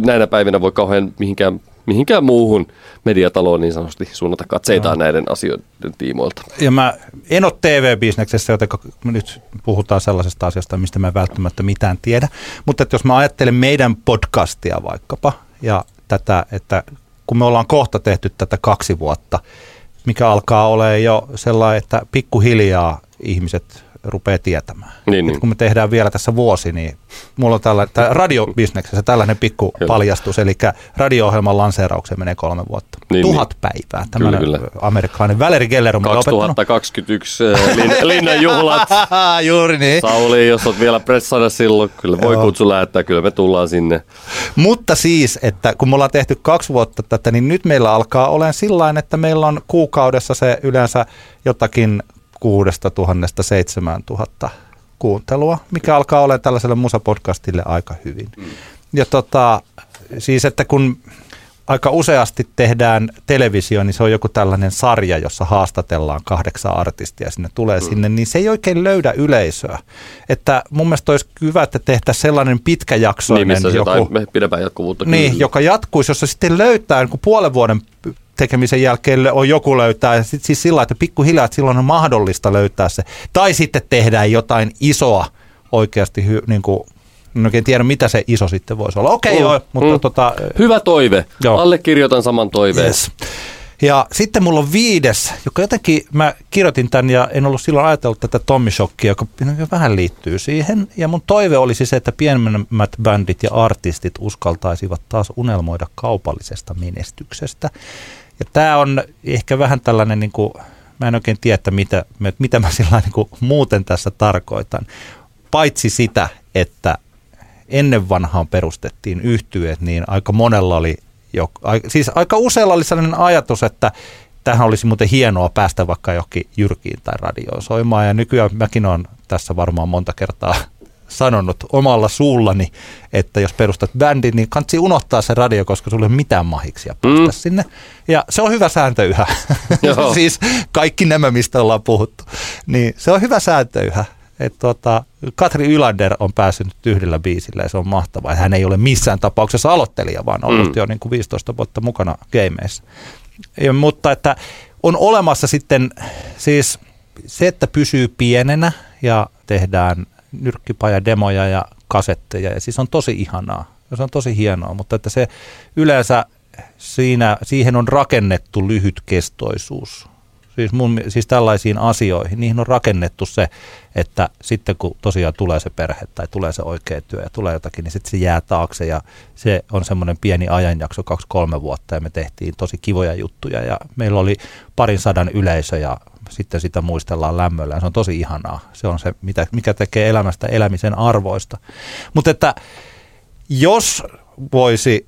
näinä päivinä voi kauhean mihinkään, mihinkään muuhun mediataloon niin sanotusti suunnata katseitaan näiden asioiden tiimoilta. Ja mä en ole TV-bisneksessä, joten nyt puhutaan sellaisesta asiasta, mistä mä en välttämättä mitään tiedä. Mutta että jos mä ajattelen meidän podcastia vaikkapa ja tätä, että kun me ollaan kohta tehty tätä kaksi vuotta, mikä alkaa olemaan jo sellainen, että pikkuhiljaa ihmiset rupeaa tietämään. Niin, niin. kun me tehdään vielä tässä vuosi, niin mulla on tällä, tää radiobisneksessä tällainen pikku Kyllä. paljastus, eli radio-ohjelman lanseeraukseen menee kolme vuotta. Niin, Tuhat päivää. Tämmöinen kyllä. amerikkalainen Valeri Geller on meille opettanut. 2021 äh, lin, *laughs* linnan juhlat. *laughs* Juuri niin. Sauli, jos olet vielä pressana silloin, kyllä voi Joo. kutsu lähettää, kyllä me tullaan sinne. Mutta siis, että kun me ollaan tehty kaksi vuotta tätä, niin nyt meillä alkaa olemaan sillä että meillä on kuukaudessa se yleensä jotakin kuudesta tuhannesta seitsemän tuhatta kuuntelua, mikä alkaa olemaan tällaiselle musapodcastille aika hyvin. Mm. Ja tota, siis että kun aika useasti tehdään televisio, niin se on joku tällainen sarja, jossa haastatellaan kahdeksan artistia sinne tulee mm. sinne, niin se ei oikein löydä yleisöä. Että mun mielestä olisi hyvä, että tehtäisiin sellainen pitkäjaksoinen Niin, joku, jotain pidempää jatkuvuutta. niin, kyllä. joka jatkuisi, jossa sitten löytää, kun puolen vuoden tekemisen jälkeen on joku löytää, ja sit, siis sillä että pikkuhiljaa, että silloin on mahdollista löytää se. Tai sitten tehdään jotain isoa oikeasti, hy, niin kuin, en oikein tiedä, mitä se iso sitten voisi olla. Okei, okay, Mm, joo, mutta mm. tota, Hyvä toive. Joo. Allekirjoitan saman toiveen. Yes. Ja sitten mulla on viides, joka jotenkin, mä kirjoitin tämän ja en ollut silloin ajatellut tätä Tommy Shockia, joka vähän liittyy siihen. Ja mun toive olisi se, että pienemmät bändit ja artistit uskaltaisivat taas unelmoida kaupallisesta menestyksestä. Ja tämä on ehkä vähän tällainen, niin kuin, mä en oikein tiedä, että mitä, mitä mä sillä niin kuin muuten tässä tarkoitan. Paitsi sitä, että ennen vanhaan perustettiin yhtyeet, niin aika monella oli, jo, siis aika usealla oli sellainen ajatus, että tähän olisi muuten hienoa päästä vaikka johonkin jyrkiin tai radioon soimaan. Ja nykyään mäkin olen tässä varmaan monta kertaa sanonut omalla suullani, että jos perustat bändin, niin kannattaa unohtaa se radio, koska sulla ei ole mitään mahiksia päästä mm. sinne. Ja se on hyvä sääntö yhä. *laughs* Siis kaikki nämä, mistä ollaan puhuttu. Niin se on hyvä sääntö yhä. Et tota, Katri Ylander on päässyt yhdellä biisillä ja se on mahtavaa. Hän ei ole missään tapauksessa aloittelija, vaan ollut mm. jo niin kuin 15 vuotta mukana gameissa. Ja, mutta että on olemassa sitten siis se, että pysyy pienenä ja tehdään nyrkkipajademoja ja kasetteja. Ja siis on tosi ihanaa ja se on tosi hienoa, mutta että se yleensä siinä, siihen on rakennettu lyhytkestoisuus. Siis, mun, siis tällaisiin asioihin, niihin on rakennettu se, että sitten kun tosiaan tulee se perhe tai tulee se oikea työ ja tulee jotakin, niin sitten se jää taakse ja se on semmoinen pieni ajanjakso, kaksi-kolme vuotta ja me tehtiin tosi kivoja juttuja ja meillä oli parin sadan yleisö ja sitten sitä muistellaan lämmöllä ja se on tosi ihanaa. Se on se, mitä, mikä tekee elämästä elämisen arvoista. Mutta että jos voisi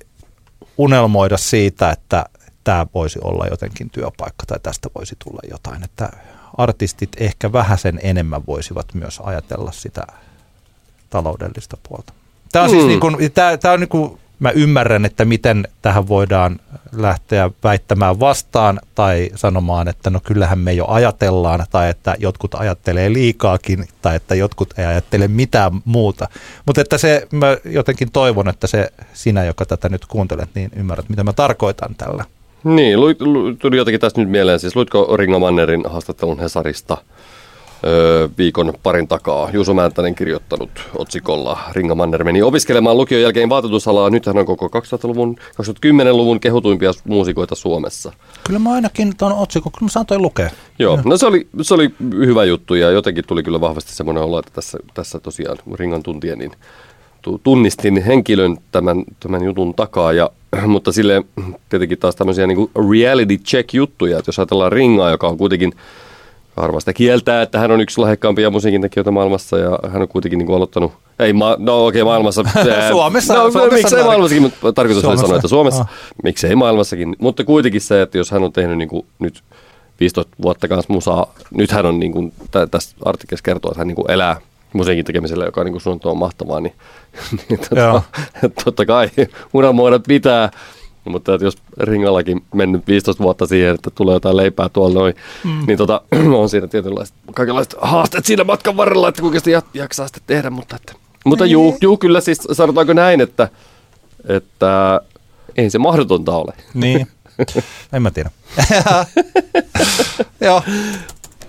unelmoida siitä, että tämä voisi olla jotenkin työpaikka tai tästä voisi tulla jotain, että artistit ehkä vähän sen enemmän voisivat myös ajatella sitä taloudellista puolta. Tämä on siis Mm. niin kuin, tämä, tämä on niin kuin, mä ymmärrän, että miten tähän voidaan lähteä väittämään vastaan tai sanomaan, että no kyllähän me jo ajatellaan tai että jotkut ajattelee liikaakin tai että jotkut ei ajattele mitään muuta. Mutta että se, mä jotenkin toivon, että se sinä, joka tätä nyt kuuntelet, niin ymmärrät, mitä mä tarkoitan tällä. Niin, tuli jotenkin tästä nyt mieleen. Siis luitko Ringo Mannerin haastattelun Hesarista viikon parin takaa? Juuso Mäntänen kirjoittanut otsikolla Ringo Manner meni opiskelemaan lukion jälkeen vaatetusalaa. Nyt hän on koko 2000-luvun, 2010-luvun kehutuimpia muusikoita Suomessa. Kyllä mä ainakin tuon otsikon, kyllä mä saan toi lukea. Joo, no se oli, se oli hyvä juttu ja jotenkin tuli kyllä vahvasti semmoinen olo, että tässä, tässä tosiaan Ringan tuntien niin tu- tunnistin henkilön tämän, tämän jutun takaa, ja, *clears throat* mutta sille tietenkin taas tämmöisiä niin reality check juttuja, että jos ajatellaan Ringaa, joka on kuitenkin harvasta kieltää, että hän on yksi lahjakkaampia musiikintekijöitä maailmassa ja hän on kuitenkin niin kuin aloittanut, ei ma- no okei okay, maailmassa. *laughs* Suomessa. No Suomessa miksei noin. maailmassakin, mutta tarkoitus Suomessa. oli sanoa, että Suomessa, Ah. miksei maailmassakin, mutta kuitenkin se, että jos hän on tehnyt niin kuin nyt 15 vuotta kanssa musaa, nyt hän on niin kuin, tä- tässä artikkelissa kertoo, että hän niin kuin elää musiikin tekemisellä, joka on niin kuin suunnattoman mahtavaa, niin, *laughs* niin tota, *laughs* totta kai unelmoida pitää, mutta että jos Ringallakin mennyt 15 vuotta siihen, että tulee jotain leipää tuolla noin, mm. niin tota, *clears throat* on siinä tietynlaiset kaikenlaiset haasteet siinä matkan varrella, että kuinka sitä jaksaa sitten tehdä. Mutta, että, mutta juu, juu, kyllä siis sanotaanko näin, että, että ei se mahdotonta ole. Niin. *laughs* En mä tiedä. *laughs* Joo.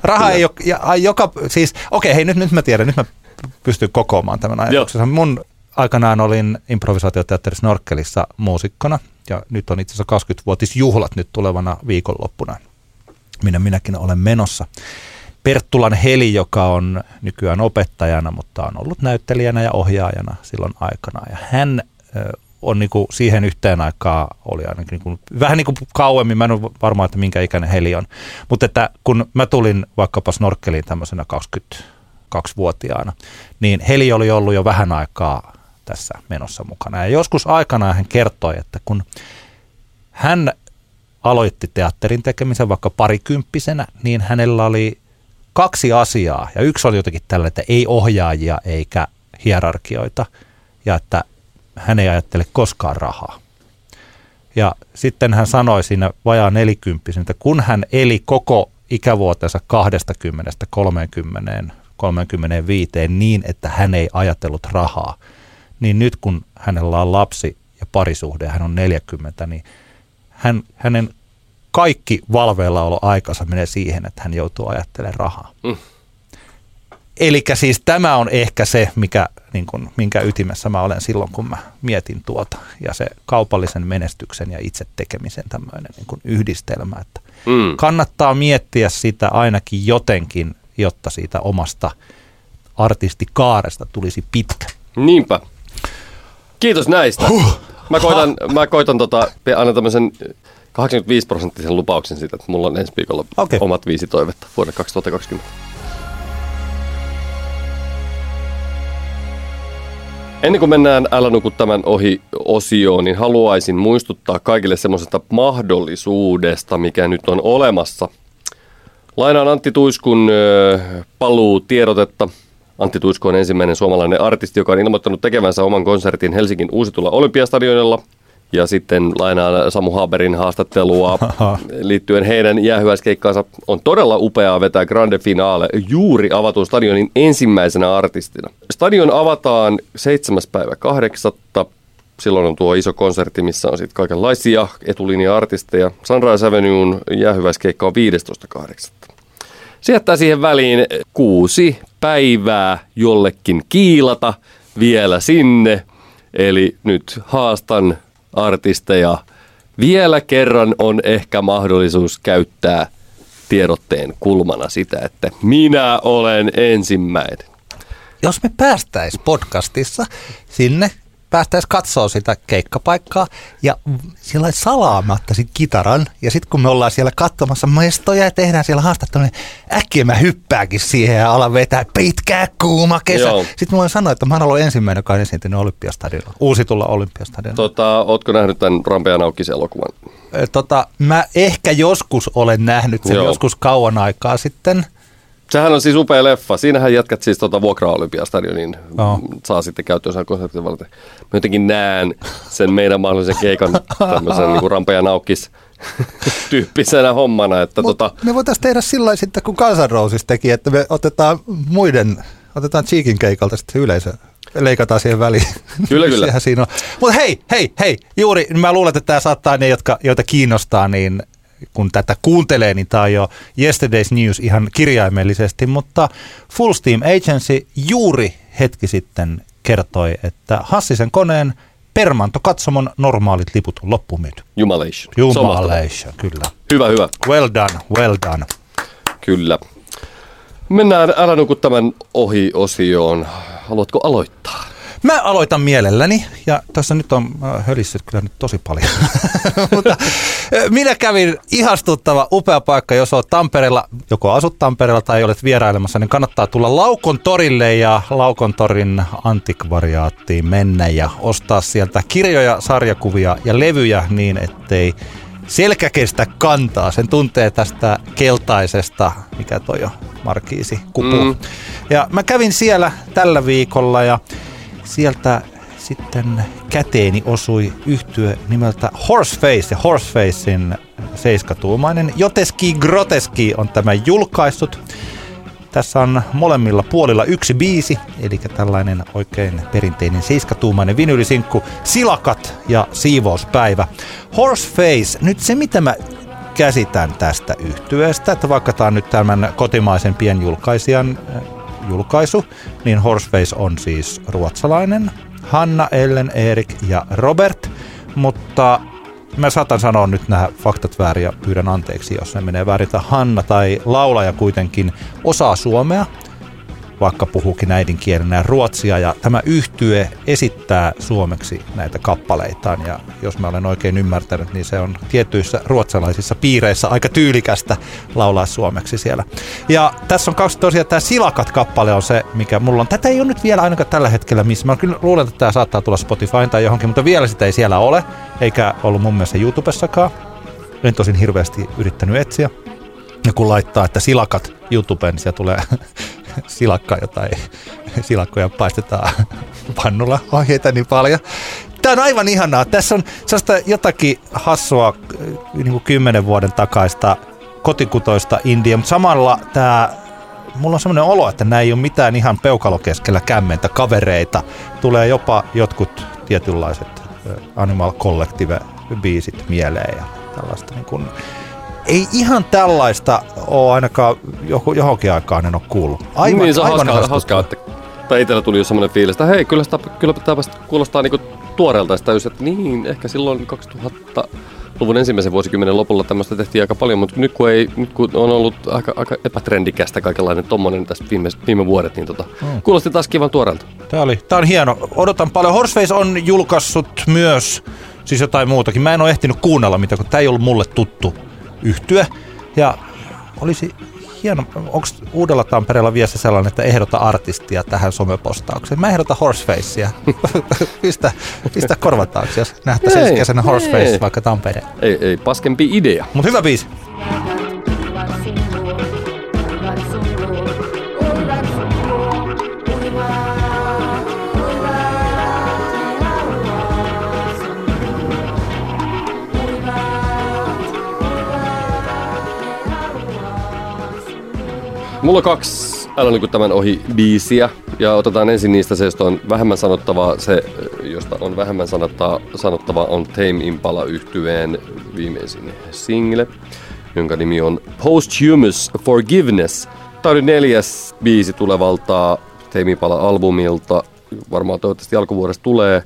Raha ei ole, joka, siis, okei, hei, nyt, nyt mä tiedän, nyt mä pystyn kokoamaan tämän ajatuksen. Mun aikanaan olin improvisaatioteatteri Snorkelissa muusikkona, ja nyt on itse asiassa 20-vuotisjuhlat nyt tulevana viikonloppuna, minä minäkin olen menossa. Perttulan Heli, joka on nykyään opettajana, mutta on ollut näyttelijänä ja ohjaajana silloin aikana. Ja hän on niinku siihen yhteen aikaan, oli ainakin niinku, vähän niin kuin kauemmin, mä en ole varma, että minkä ikäinen Heli on. Mutta että kun mä tulin vaikkapa snorkkeliin tämmöisenä 22-vuotiaana, niin Heli oli ollut jo vähän aikaa tässä menossa mukana. Ja joskus aikanaan hän kertoi, että kun hän aloitti teatterin tekemisen vaikka parikymppisenä, niin hänellä oli kaksi asiaa. Ja yksi oli jotenkin tällä, että ei ohjaajia eikä hierarkioita. Ja että hän ei ajattele koskaan rahaa. Ja sitten hän sanoi siinä vajaa nelikymppisen, että kun hän eli koko ikävuotensa 20, 30, 35 niin, että hän ei ajatellut rahaa, niin nyt kun hänellä on lapsi ja parisuhde, hän on 40, niin hän, hänen kaikki valveillaolo aikansa menee siihen, että hän joutuu ajattelemaan rahaa. Mm. Eli siis tämä on ehkä se, mikä, niin kun, minkä ytimessä mä olen silloin, kun mä mietin tuota. Ja se kaupallisen menestyksen ja itse tekemisen tämmöinen niin kun yhdistelmä. Että Mm. kannattaa miettiä sitä ainakin jotenkin, jotta siitä omasta artistikaaresta tulisi pitkä. Niinpä. Kiitos näistä. Mä koitan, mä koitan tota, aina tämmöisen 85 prosenttisen lupauksen siitä, että mulla on ensi viikolla Okei. omat viisi toivetta vuodelle 2020. Ennen kuin mennään Älä nuku tämän ohi osioon, niin haluaisin muistuttaa kaikille semmoisesta mahdollisuudesta, mikä nyt on olemassa. Lainaan Antti Tuiskun paluu tiedotetta. Antti Tuisku on ensimmäinen suomalainen artisti, joka on ilmoittanut tekevänsä oman konsertin Helsingin uusitulla Olympiastadionilla. Ja sitten lainaan Samu Haberin haastattelua *laughs* liittyen heidän jäähyväiskeikkaansa. On todella upeaa vetää grande finale juuri avatun stadionin ensimmäisenä artistina. Stadion avataan 7. päivä 8. Silloin on tuo iso konsertti, missä on sitten kaikenlaisia etulinja-artisteja. Sunrise Avenuen jäähyväiskeikka on 15.8. Se jättää siihen väliin kuusi päivää jollekin kiilata vielä sinne. Eli nyt haastan artisteja. Vielä kerran on ehkä mahdollisuus käyttää tiedotteen kulmana sitä, että minä olen ensimmäinen. jos me päästäis podcastissa sinne, päästäis katsoa sitä keikkapaikkaa ja sillä salaamatta sit kitaran ja sitten kun me ollaan siellä katsomassa mestoja ja tehdään siellä haastattelua, niin äkkiä mä hyppääkin siihen ja alan vetää pitkää kuuma kesä. Joo. Sitten mulla on sanoa, että mä oon ollut ensimmäinen, joka on esiintynyt Olympiastadionilla, uusitulla Olympiastadionilla. Tota, ootko nähnyt tämän Rampea Naukkisen elokuvan? Tota, mä ehkä joskus olen nähnyt sen, Joo. joskus kauan aikaa sitten. Sehän on siis upea leffa. Siinähän jatkat siis tuota vuokra-olympiastadionin. Joo. Saa sitten käyttöönsä konsertin varten. Mä jotenkin näen sen meidän mahdollisen keikan tämmöisen niin Rampa ja Naukkis *laughs* tyyppisenä hommana. Että Mut tota, me voitaisiin tehdä sillä sitten, kun Roses teki, että me otetaan muiden, otetaan Cheekin keikalta sitten yleisö, leikataan siihen väliin. *laughs* Kyllä, kyllä. Sehän siinä on. Mutta hei, hei, hei, juuri mä luulen, että tämä saattaa ne, jotka, joita kiinnostaa, niin kun tätä kuuntelee, niin tämä on jo Yesterday's News ihan kirjaimellisesti, mutta Full Steam Agency juuri hetki sitten kertoi, että Hassisen koneen Permanto-katsomon normaalit liput on loppumyyty. jumalation. Jumalation, kyllä. Hyvä, hyvä. Well done, well done. Kyllä. Mennään Älä nuku tämän ohi-osioon. Haluatko aloittaa? Mä aloitan mielelläni, ja tässä nyt on äh, hölissyt kyllä nyt tosi paljon. *laughs* Mutta äh, minä kävin ihastuttava upea paikka, jos olet Tampereella, joko asut Tampereella tai olet vierailemassa, niin kannattaa tulla Laukon torille ja Laukon torin antikvariaattiin mennä ja ostaa sieltä kirjoja, sarjakuvia ja levyjä niin, ettei selkä kestä kantaa. Sen tuntee tästä keltaisesta, mikä toi jo markiisi, kupu. Mm. Ja mä kävin siellä tällä viikolla ja sieltä sitten käteeni osui yhtyö nimeltä Horseface ja Horsefacein seiskatuumainen Joteski Groteski on tämä julkaissut. Tässä on molemmilla puolilla yksi biisi, eli tällainen oikein perinteinen seiskatuumainen vinyylisinkku, Silakat ja Siivouspäivä. Horseface, nyt se mitä mä käsitän tästä yhtyeestä, että vaikka tämä on nyt tämän kotimaisen pienjulkaisijan julkaisu, niin Horseface on siis ruotsalainen. Hanna, Ellen, Erik ja Robert, mutta mä saatan sanoa nyt nämä faktat väärin ja pyydän anteeksi, jos ne menee väärin. Hanna tai laulaja kuitenkin osaa suomea, vaikka puhuukin äidinkielenä ruotsia. Ja tämä yhtye esittää suomeksi näitä kappaleitaan. Ja jos mä olen oikein ymmärtänyt, niin se on tietyissä ruotsalaisissa piireissä aika tyylikästä laulaa suomeksi siellä. Ja tässä on kaksi tosiaan, tämä Silakat-kappale on se, mikä mulla on. Tätä ei ole nyt vielä ainakaan tällä hetkellä missä. Mä kyllä luulen, että tämä saattaa tulla Spotify tai johonkin, mutta vielä sitä ei siellä ole, eikä ollut mun mielestä YouTubessakaan. En tosin hirveästi yrittänyt etsiä. Ja kun laittaa, että silakat YouTubeen, niin siellä tulee *laughs* *laughs* silakka jotain, *laughs* silakkoja paistetaan *laughs* pannulla ohjeita niin paljon. Tämä on aivan ihanaa. Tässä on sellaista jotakin hassua niin kuin kymmenen vuoden takaista kotikutoista India, mutta samalla tämä mulla on semmoinen olo, että nämä ei ole mitään ihan peukalokeskellä kämmentä kavereita. Tulee jopa jotkut tietynlaiset Animal Collective-biisit mieleen ja tällaista niin kuin ei ihan tällaista ole ainakaan johonkin aikaan en ole kuullut. Aivan, niin, se on aivan hauskaa, hauskaa että, tai itsellä tuli jo semmoinen fiilis, että hei, kyllä, sitä, kyllä tämä kuulostaa niinku tuoreelta. Sitä just, että niin, ehkä silloin 2000 luvun ensimmäisen vuosikymmenen lopulla tämmöistä tehtiin aika paljon, mutta nyt kun, ei, nyt kun on ollut aika, aika epätrendikästä kaikenlainen tommonen tässä viime, viime vuodet, niin tota, hmm. kuulosti taas kivan tuoreelta. Tämä, oli, tämä on hieno. Odotan paljon. Horseface on julkaissut myös siis jotain muutakin. Mä en ole ehtinyt kuunnella mitä, kun tämä ei ollut mulle tuttu yhtyä. Ja olisi hieno, onko Uudella Tampereella viesti sellainen, että ehdota artistia tähän somepostaukseen? Mä ehdotan Horsefacea. *laughs* pistä, pistä korvataaksi, jos nähtäisiin kesänä Horseface vaikka Tampereen. Ei, ei paskempi idea. Mutta hyvä biisi. Mulla on kaksi Älä niin tämän ohi biisiä. Ja otetaan ensin niistä se, josta on vähemmän sanottavaa. Se, josta on vähemmän sanottavaa, sanottavaa on Tame Impala yhtyeen viimeisin single, jonka nimi on Posthumous Forgiveness. Tämä oli neljäs biisi tulevalta Tame Impala-albumilta. Varmaan toivottavasti alkuvuodesta tulee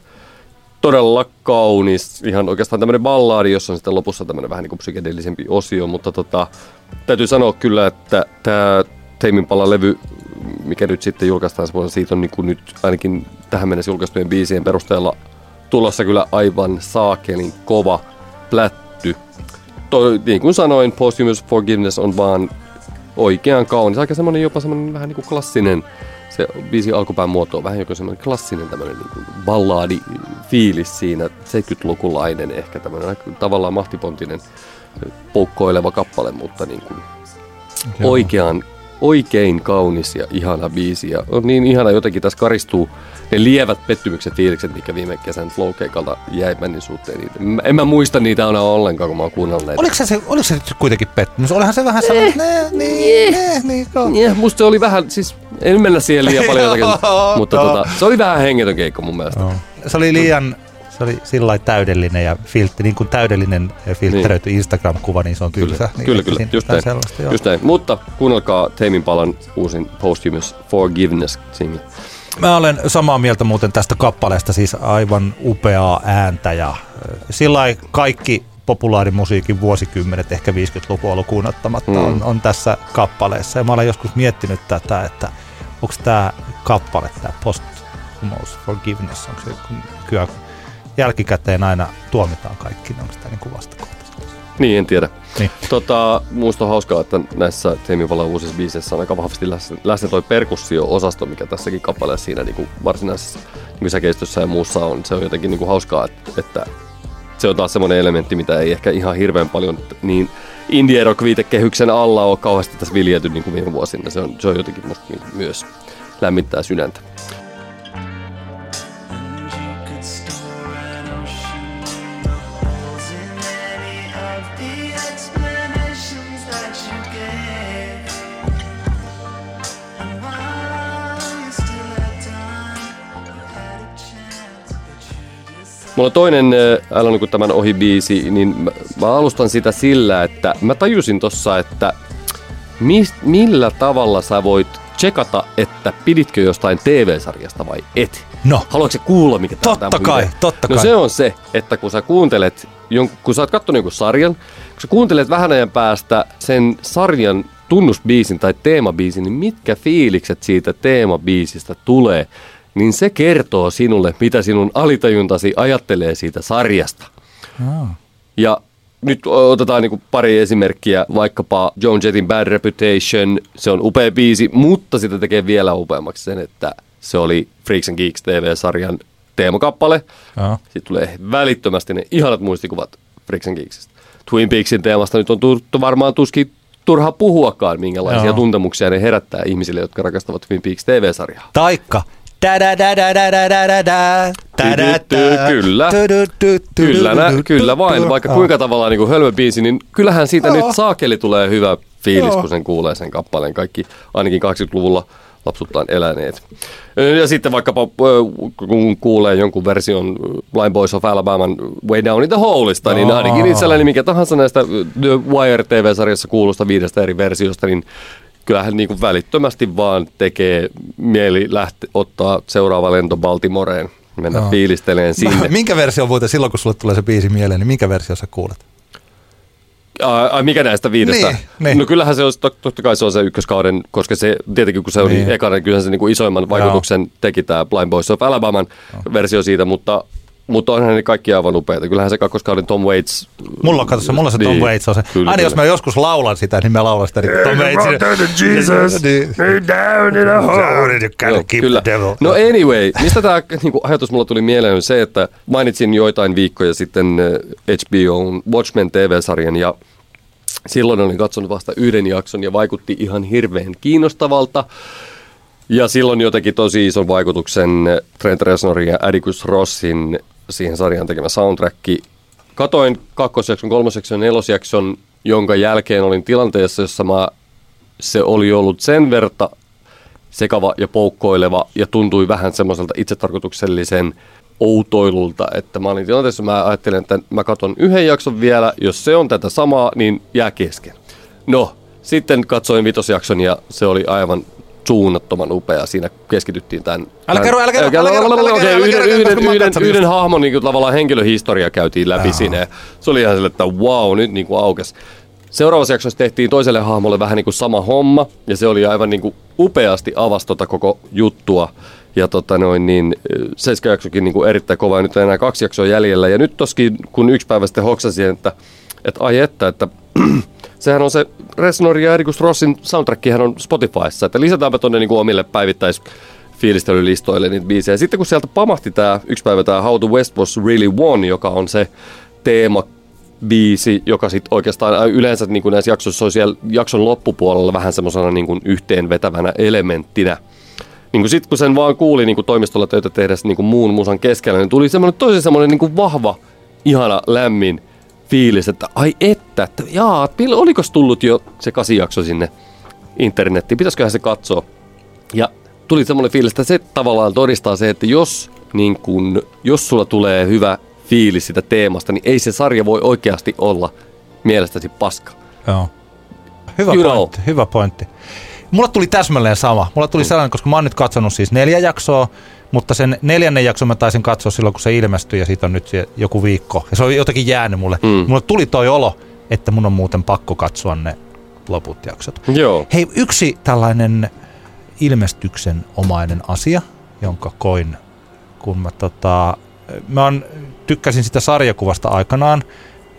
todella kaunis, ihan oikeastaan tämmöinen ballaadi, jossa on sitten lopussa tämmöinen vähän niin kuin psykedeellisempi osio, mutta tota, täytyy sanoa kyllä, että tämä Teimin levy, mikä nyt sitten julkaistaan siitä on niin kuin nyt ainakin tähän mennessä julkaistujen biisien perusteella tulossa kyllä aivan saakelin kova plätty. Toi, niin kuin sanoin, Posthumous Forgiveness on vaan oikean kaunis, aika semmoinen jopa semmoinen vähän niin kuin klassinen, se biisi alkupään muoto on vähän joku semmoinen klassinen tämmöinen niin kuin ballaadi fiilis siinä, 70-lukulainen ehkä tämmöinen tavallaan mahtipontinen poukkoileva kappale, mutta niin kuin oikean oikein kaunis ja ihana biisi. Ja on niin ihana jotenkin tässä karistuu ne lievät pettymykset fiilikset, mikä viime kesän flowkeikalta jäi männin suhteen. Niitä. En mä muista niitä aina ollenkaan, kun mä oon kuunnellut näitä. Oliko se, se, oliko se kuitenkin pettymys? Olihan se vähän sellainen, eh, niin, eh, niin, niin, musta se oli vähän, siis en mennä siihen liian paljon jotakin, *laughs* mutta tota, se oli vähän hengetön keikko mun mielestä. Se oli liian se oli sillä täydellinen ja filtti, niin kuin täydellinen filtteröity niin. Instagram-kuva, niin se on tylsä. Kyllä, niin, kyllä, kyllä. Just, näin. just näin. Mutta kuunnelkaa Teimin palan uusin Posthumous Forgiveness single. Mä olen samaa mieltä muuten tästä kappaleesta, siis aivan upeaa ääntä ja sillä kaikki populaarimusiikin vuosikymmenet, ehkä 50-lukua lukuun ottamatta, Mm. on, on tässä kappaleessa. Ja mä olen joskus miettinyt tätä, että onko tämä kappale, tämä Posthumous Forgiveness, onko se kyllä jälkikäteen aina tuomitaan kaikki, niin onko tämä niin vastakohtaista? Niin, en tiedä. Niin. Tota, musta on hauskaa, että näissä Teemivallan uusissa biiseissä on aika vahvasti läsnä, läsnä toi perkussio-osasto, mikä tässäkin kappaleessa siinä niin kuin varsinaisessa niin säkeistössä ja muussa on. Se on jotenkin niin kuin hauskaa, että, että se on taas semmoinen elementti, mitä ei ehkä ihan hirveän paljon niin indie rock viitekehyksen alla ole kauheasti tässä viljelty niin kuin viime vuosina. Se on, se on jotenkin musta niin myös lämmittää sydäntä. Mulla on toinen Älä niin tämän ohi biisi, niin mä, mä alustan sitä sillä, että mä tajusin tossa, että mis, millä tavalla sä voit tsekata, että piditkö jostain TV-sarjasta vai et. No. Haluatko sä kuulla, mikä on Totta tää mun kai, idea? totta no kai. se on se, että kun sä kuuntelet, kun sä oot kattonut jonkun sarjan, kun sä kuuntelet vähän ajan päästä sen sarjan tunnusbiisin tai teemabiisin, niin mitkä fiilikset siitä teemabiisistä tulee, niin se kertoo sinulle, mitä sinun alitajuntasi ajattelee siitä sarjasta. Ja nyt otetaan niin pari esimerkkiä, vaikkapa Joan Jettin Bad Reputation, se on upea biisi, mutta sitä tekee vielä upeammaksi sen, että se oli Freaks and Geeks TV-sarjan teemakappale. Joo. Sitten tulee välittömästi ne ihanat muistikuvat Freaks and Geeksistä. Twin Peaksin teemasta nyt on tuttu varmaan tuskin turha puhuakaan, minkälaisia Joo. tuntemuksia ne herättää ihmisille, jotka rakastavat Twin Peaks TV-sarjaa. Taikka. Kyllä. Kyllä, nä, kyllä vain. Vaikka kuinka tavallaan niin hölmö biisi, niin kyllähän siitä Joo. nyt saakeli tulee hyvä fiilis, kun sen kuulee sen kappaleen. Kaikki ainakin 80-luvulla lapsuttaan eläneet. Ja sitten vaikkapa kun kuulee jonkun version Blind Boys of Alabaman Way Down in the Holeista, niin ainakin itselläni mikä tahansa näistä The Wire TV-sarjassa kuulusta viidestä eri versiosta, niin kyllähän niin kuin välittömästi vaan tekee mieli lähte, ottaa seuraava lento Baltimoreen, mennä Joo. fiilisteleen *laughs* sinne. Minkä versio muuten silloin, kun sulle tulee se biisi mieleen, niin minkä versio sä kuulet? Ai, mikä näistä viidestä? Niin, niin. No kyllähän se on, tot- totta kai se on se ykköskauden, koska se tietenkin kun se oli Niin. ekana, niin kyllähän se niinku isoimman vaikutuksen teki tämä Blind Boys of Alabaman versio siitä, mutta, mutta onhan ne kaikki aivan upeita. Kyllähän se kakkoskauden Tom Waits... Mulla on, kato, se, mulla se Tom Niin, Waits on se. kyllä, Aina jos kyllä. mä joskus laulan sitä, niin mä laulan sitä niin Tom Waits. Jesus, Niin. down in a hole. Keep kyllä. devil. No anyway, mistä tämä *laughs* niinku, ajatus mulla tuli mieleen on se, että mainitsin joitain viikkoja sitten eh, HBOn Watchmen TV-sarjan ja silloin olin katsonut vasta yhden jakson ja vaikutti ihan hirveän kiinnostavalta. Ja silloin jotenkin tosi ison vaikutuksen eh, Trent Reznorin ja Atticus Rossin siihen sarjaan tekemä soundtrack. Katoin kakkosjakson, kolmosjakson ja nelosjakson, jonka jälkeen olin tilanteessa, jossa mä, se oli ollut sen verta sekava ja poukkoileva ja tuntui vähän semmoiselta itsetarkoituksellisen outoilulta, että mä olin tilanteessa, mä ajattelin, että mä katson yhden jakson vielä, jos se on tätä samaa, niin jää kesken. No, sitten katsoin vitosjakson ja se oli aivan suunnattoman upea. Siinä keskityttiin tämän... Älä kerro, älä kerro, älä kerro, älä kerro, yhden, yhden, yhden, hahmon niin kuin, tavallaan henkilöhistoria käytiin läpi ja Se oli ihan sille, että wow, nyt niin kuin aukes. Seuraavassa jaksossa tehtiin toiselle hahmolle vähän niin kuin sama homma, ja se oli aivan niin kuin upeasti avasi tota koko juttua. Ja tota noin, niin jaksokin niin kuin erittäin kova, ja nyt on enää kaksi jaksoa jäljellä. Ja nyt toskin, kun yksi päivä sitten hoksasin, että, että ai että, että *clears throat* sehän on se Resnor ja Erikus Rossin soundtrackihän on Spotifyssa, että lisätäänpä tonne niin kuin omille päivittäis fiilistelylistoille niitä biisejä. Sitten kun sieltä pamahti tämä yksi päivä tämä How the West Was Really Won, joka on se teema biisi, joka sitten oikeastaan yleensä niin kuin näissä jaksoissa on siellä jakson loppupuolella vähän semmoisena niin kuin yhteenvetävänä elementtinä. Niin kuin sit kun sen vaan kuuli niin kuin toimistolla töitä tehdessä niin kuin muun musan keskellä, niin tuli semmoinen tosi semmoinen niin kuin vahva, ihana, lämmin fiilis, että ai että, että jaa, olikos tullut jo se kasijakso sinne internettiin, pitäisiköhän se katsoa. Ja tuli semmoinen fiilis, että se tavallaan todistaa se, että jos, niin kun, jos sulla tulee hyvä fiilis sitä teemasta, niin ei se sarja voi oikeasti olla mielestäsi paska. Joo. Hyvä You pointti, hyvä pointti. Mulla tuli täsmälleen sama. Mulla tuli sellainen, koska mä oon nyt katsonut siis neljä jaksoa, mutta sen neljännen jakson mä taisin katsoa silloin, kun se ilmestyi ja siitä on nyt joku viikko. Ja se on jotenkin jäänyt mulle. Mm. Mulla tuli toi olo, että mun on muuten pakko katsoa ne loput jaksot. Joo. Hei, yksi tällainen ilmestyksen omainen asia, jonka koin, kun mä tota, mä on, tykkäsin sitä sarjakuvasta aikanaan,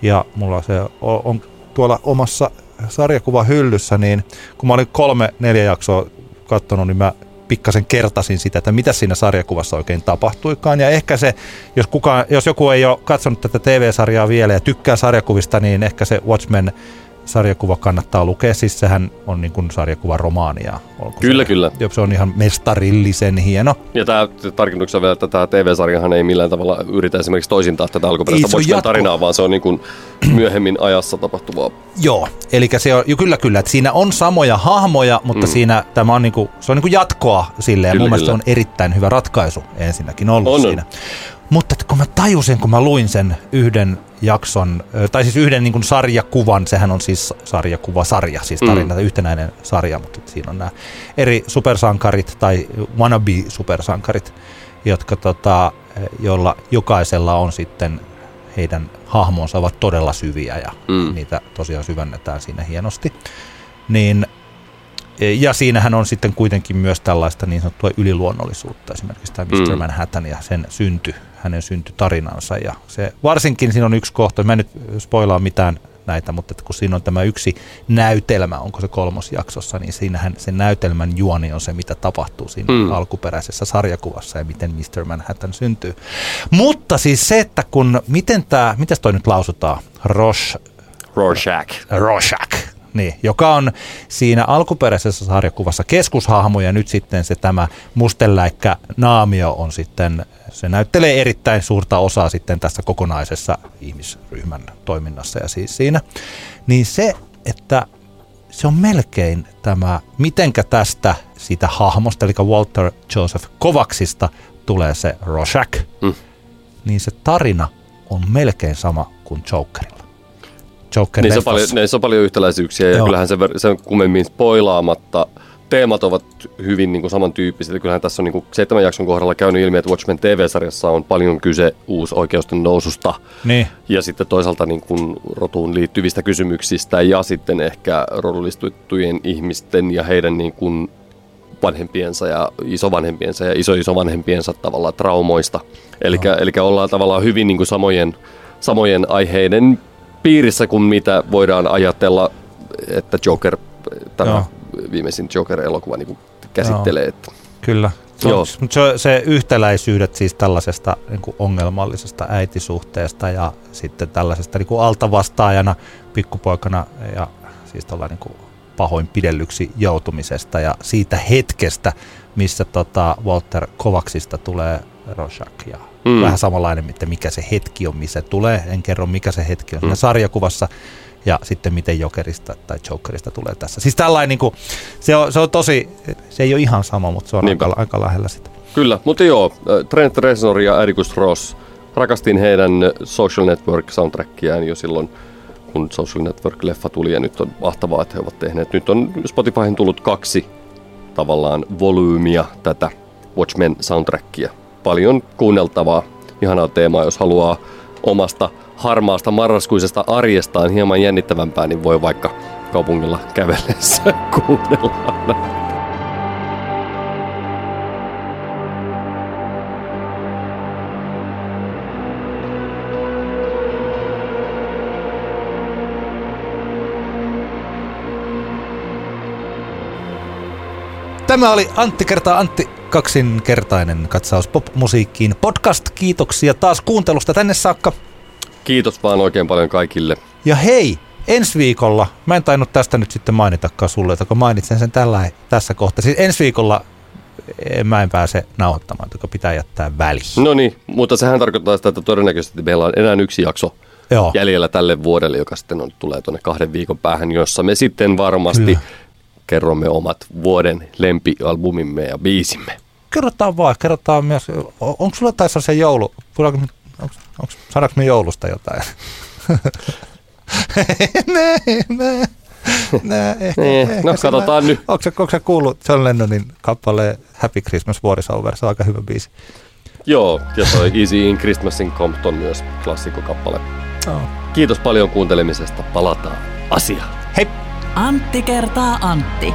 ja mulla se on tuolla omassa sarjakuvahyllyssä, niin kun mä olin kolme, neljä jaksoa katsonut, niin mä pikkasen kertasin sitä, että mitä siinä sarjakuvassa oikein tapahtuikaan. Ja ehkä se, jos, kukaan, jos joku ei ole katsonut tätä TV-sarjaa vielä ja tykkää sarjakuvista, niin ehkä se Watchmen sarjakuva kannattaa lukea. Siis sehän on niin kuin sarjakuvaromaania. Kyllä, se, kyllä. Joo, se on ihan mestarillisen hieno. Ja tämä tarkennuksena vielä, että tämä TV-sarjahan ei millään tavalla yritä esimerkiksi toisintaa tätä alkuperäistä jatko. tarinaa, vaan se on niin kuin *clears throat* myöhemmin ajassa tapahtuvaa. Joo, eli se on, jo, kyllä kyllä, että siinä on samoja hahmoja, mutta mm. siinä tämä on, niinku, se on niinku jatkoa sille ja Kyllä, mun mielestä se kyllä. on erittäin hyvä ratkaisu ensinnäkin ollut On, on. Mutta että kun mä tajusin, kun mä luin sen yhden jakson, tai siis yhden niin kuin sarjakuvan, sehän on siis sarjakuvasarja, siis tarina, mm. yhtenäinen sarja, mutta siinä on nämä eri supersankarit tai wannabe-supersankarit, jotka tota, joilla jokaisella on sitten heidän hahmonsa ovat todella syviä ja Mm. mm. niitä tosiaan syvennetään siinä hienosti. Niin, ja siinähän on sitten kuitenkin myös tällaista niin sanottua yliluonnollisuutta, esimerkiksi tämä Mr. Mm. Mm. Manhattan ja sen synty, hänen syntytarinansa. Ja se, varsinkin siinä on yksi kohta, mä en nyt spoilaa mitään näitä, mutta että kun siinä on tämä yksi näytelmä, onko se kolmosjaksossa, niin siinähän sen näytelmän juoni on se, mitä tapahtuu siinä Mm. alkuperäisessä sarjakuvassa ja miten Mr. Manhattan syntyy. Mutta siis se, että kun, miten tämä, mitäs toi nyt lausutaan, Roche, Rorschach. Rorschach, niin, joka on siinä alkuperäisessä sarjakuvassa keskushahmo ja nyt sitten se tämä mustenläikkä Naamio on sitten, se näyttelee erittäin suurta osaa sitten tässä kokonaisessa ihmisryhmän toiminnassa ja siis siinä. Niin se, että se on melkein tämä, mitenkä tästä siitä hahmosta, eli Walter Joseph Kovaksista tulee se Rorschach, Mm. niin se tarina on melkein sama kuin Jokerilla. Joker Niissä on, paljon, niissä on paljon yhtäläisyyksiä ja Joo. kyllähän se, ver- se kummemmin spoilaamatta. Teemat ovat hyvin niin kuin samantyyppiset. Ja Kyllähän tässä on niin kuin seitsemän jakson kohdalla käynyt ilmi, että Watchmen TV-sarjassa on paljon kyse uusoikeusten noususta Niin, ja sitten toisaalta niin kuin rotuun liittyvistä kysymyksistä ja sitten ehkä rodullistettujen ihmisten ja heidän niin kuin vanhempiensa ja isovanhempiensa ja iso-isovanhempiensa tavallaan traumoista. Eli ollaan tavallaan hyvin niin kuin samojen, samojen aiheiden piirissä kuin mitä voidaan ajatella, että Joker, tämä Joo. viimeisin Joker-elokuva niin käsittelee. Että kyllä. Se, Joo. mutta se, se yhtäläisyydet siis tällaisesta niin kuin ongelmallisesta äitisuhteesta ja sitten tällaisesta niin kuin altavastaajana pikkupoikana ja siis niin kuin pahoinpidellyksi joutumisesta ja siitä hetkestä, missä tota Walter Kovaksista tulee Rorschach ja Mm. vähän samanlainen, että mikä se hetki on, missä tulee. En kerro, mikä se hetki on Mm. sarjakuvassa ja sitten miten Jokerista tai Jokerista tulee tässä. Siis tällainen, niin kuin, se, on, se on tosi, se ei ole ihan sama, mutta se on Niinpä. aika, aika lähellä sitä. Kyllä, mutta joo, äh, Trent Reznor ja Ericus Ross. Rakastin heidän Social Network soundtrackiaan jo silloin, kun Social Network-leffa tuli ja nyt on mahtavaa, että he ovat tehneet. Nyt on Spotifyhin tullut kaksi tavallaan volyymia tätä Watchmen soundtrackia. Paljon kuunneltavaa, ihanaa teemaa, jos haluaa omasta harmaasta marraskuisesta arjestaan hieman jännittävämpää, niin voi vaikka kaupungilla kävellessä *laughs* kuunnella. Tämä oli Antti kertaa Antti kaksinkertainen katsaus popmusiikkiin podcast. Kiitoksia taas kuuntelusta tänne saakka. Kiitos vaan oikein paljon kaikille. Ja hei, ensi viikolla, mä en tainnut tästä nyt sitten mainitakaan sulle, että kun mainitsen sen tällä, tässä kohtaa. Siis ensi viikolla eh, mä en pääse nauhoittamaan, joka pitää jättää väliin. No niin, mutta sehän tarkoittaa sitä, että todennäköisesti meillä on enää yksi jakso Joo, jäljellä tälle vuodelle, joka sitten on, tulee tuonne kahden viikon päähän, jossa me sitten varmasti Kyllä. kerromme omat vuoden lempialbumimme ja biisimme. Kerrotaan vaan, kerrotaan myös, onko sulla taas se joulu, onko, saadaanko me joulusta jotain? ne, ne. Nää, ehkä, Niin, ehkä no, katsotaan nyt. Onko se, onko se kuullut John Lennonin kappale Happy Christmas War is Over? Se on aika hyvä biisi. Joo, ja toi Easy in Christmasin Compton myös klassikkokappale. Oh. Kiitos paljon kuuntelemisesta. Palataan asiaan. Hei! Antti kertaa Antti.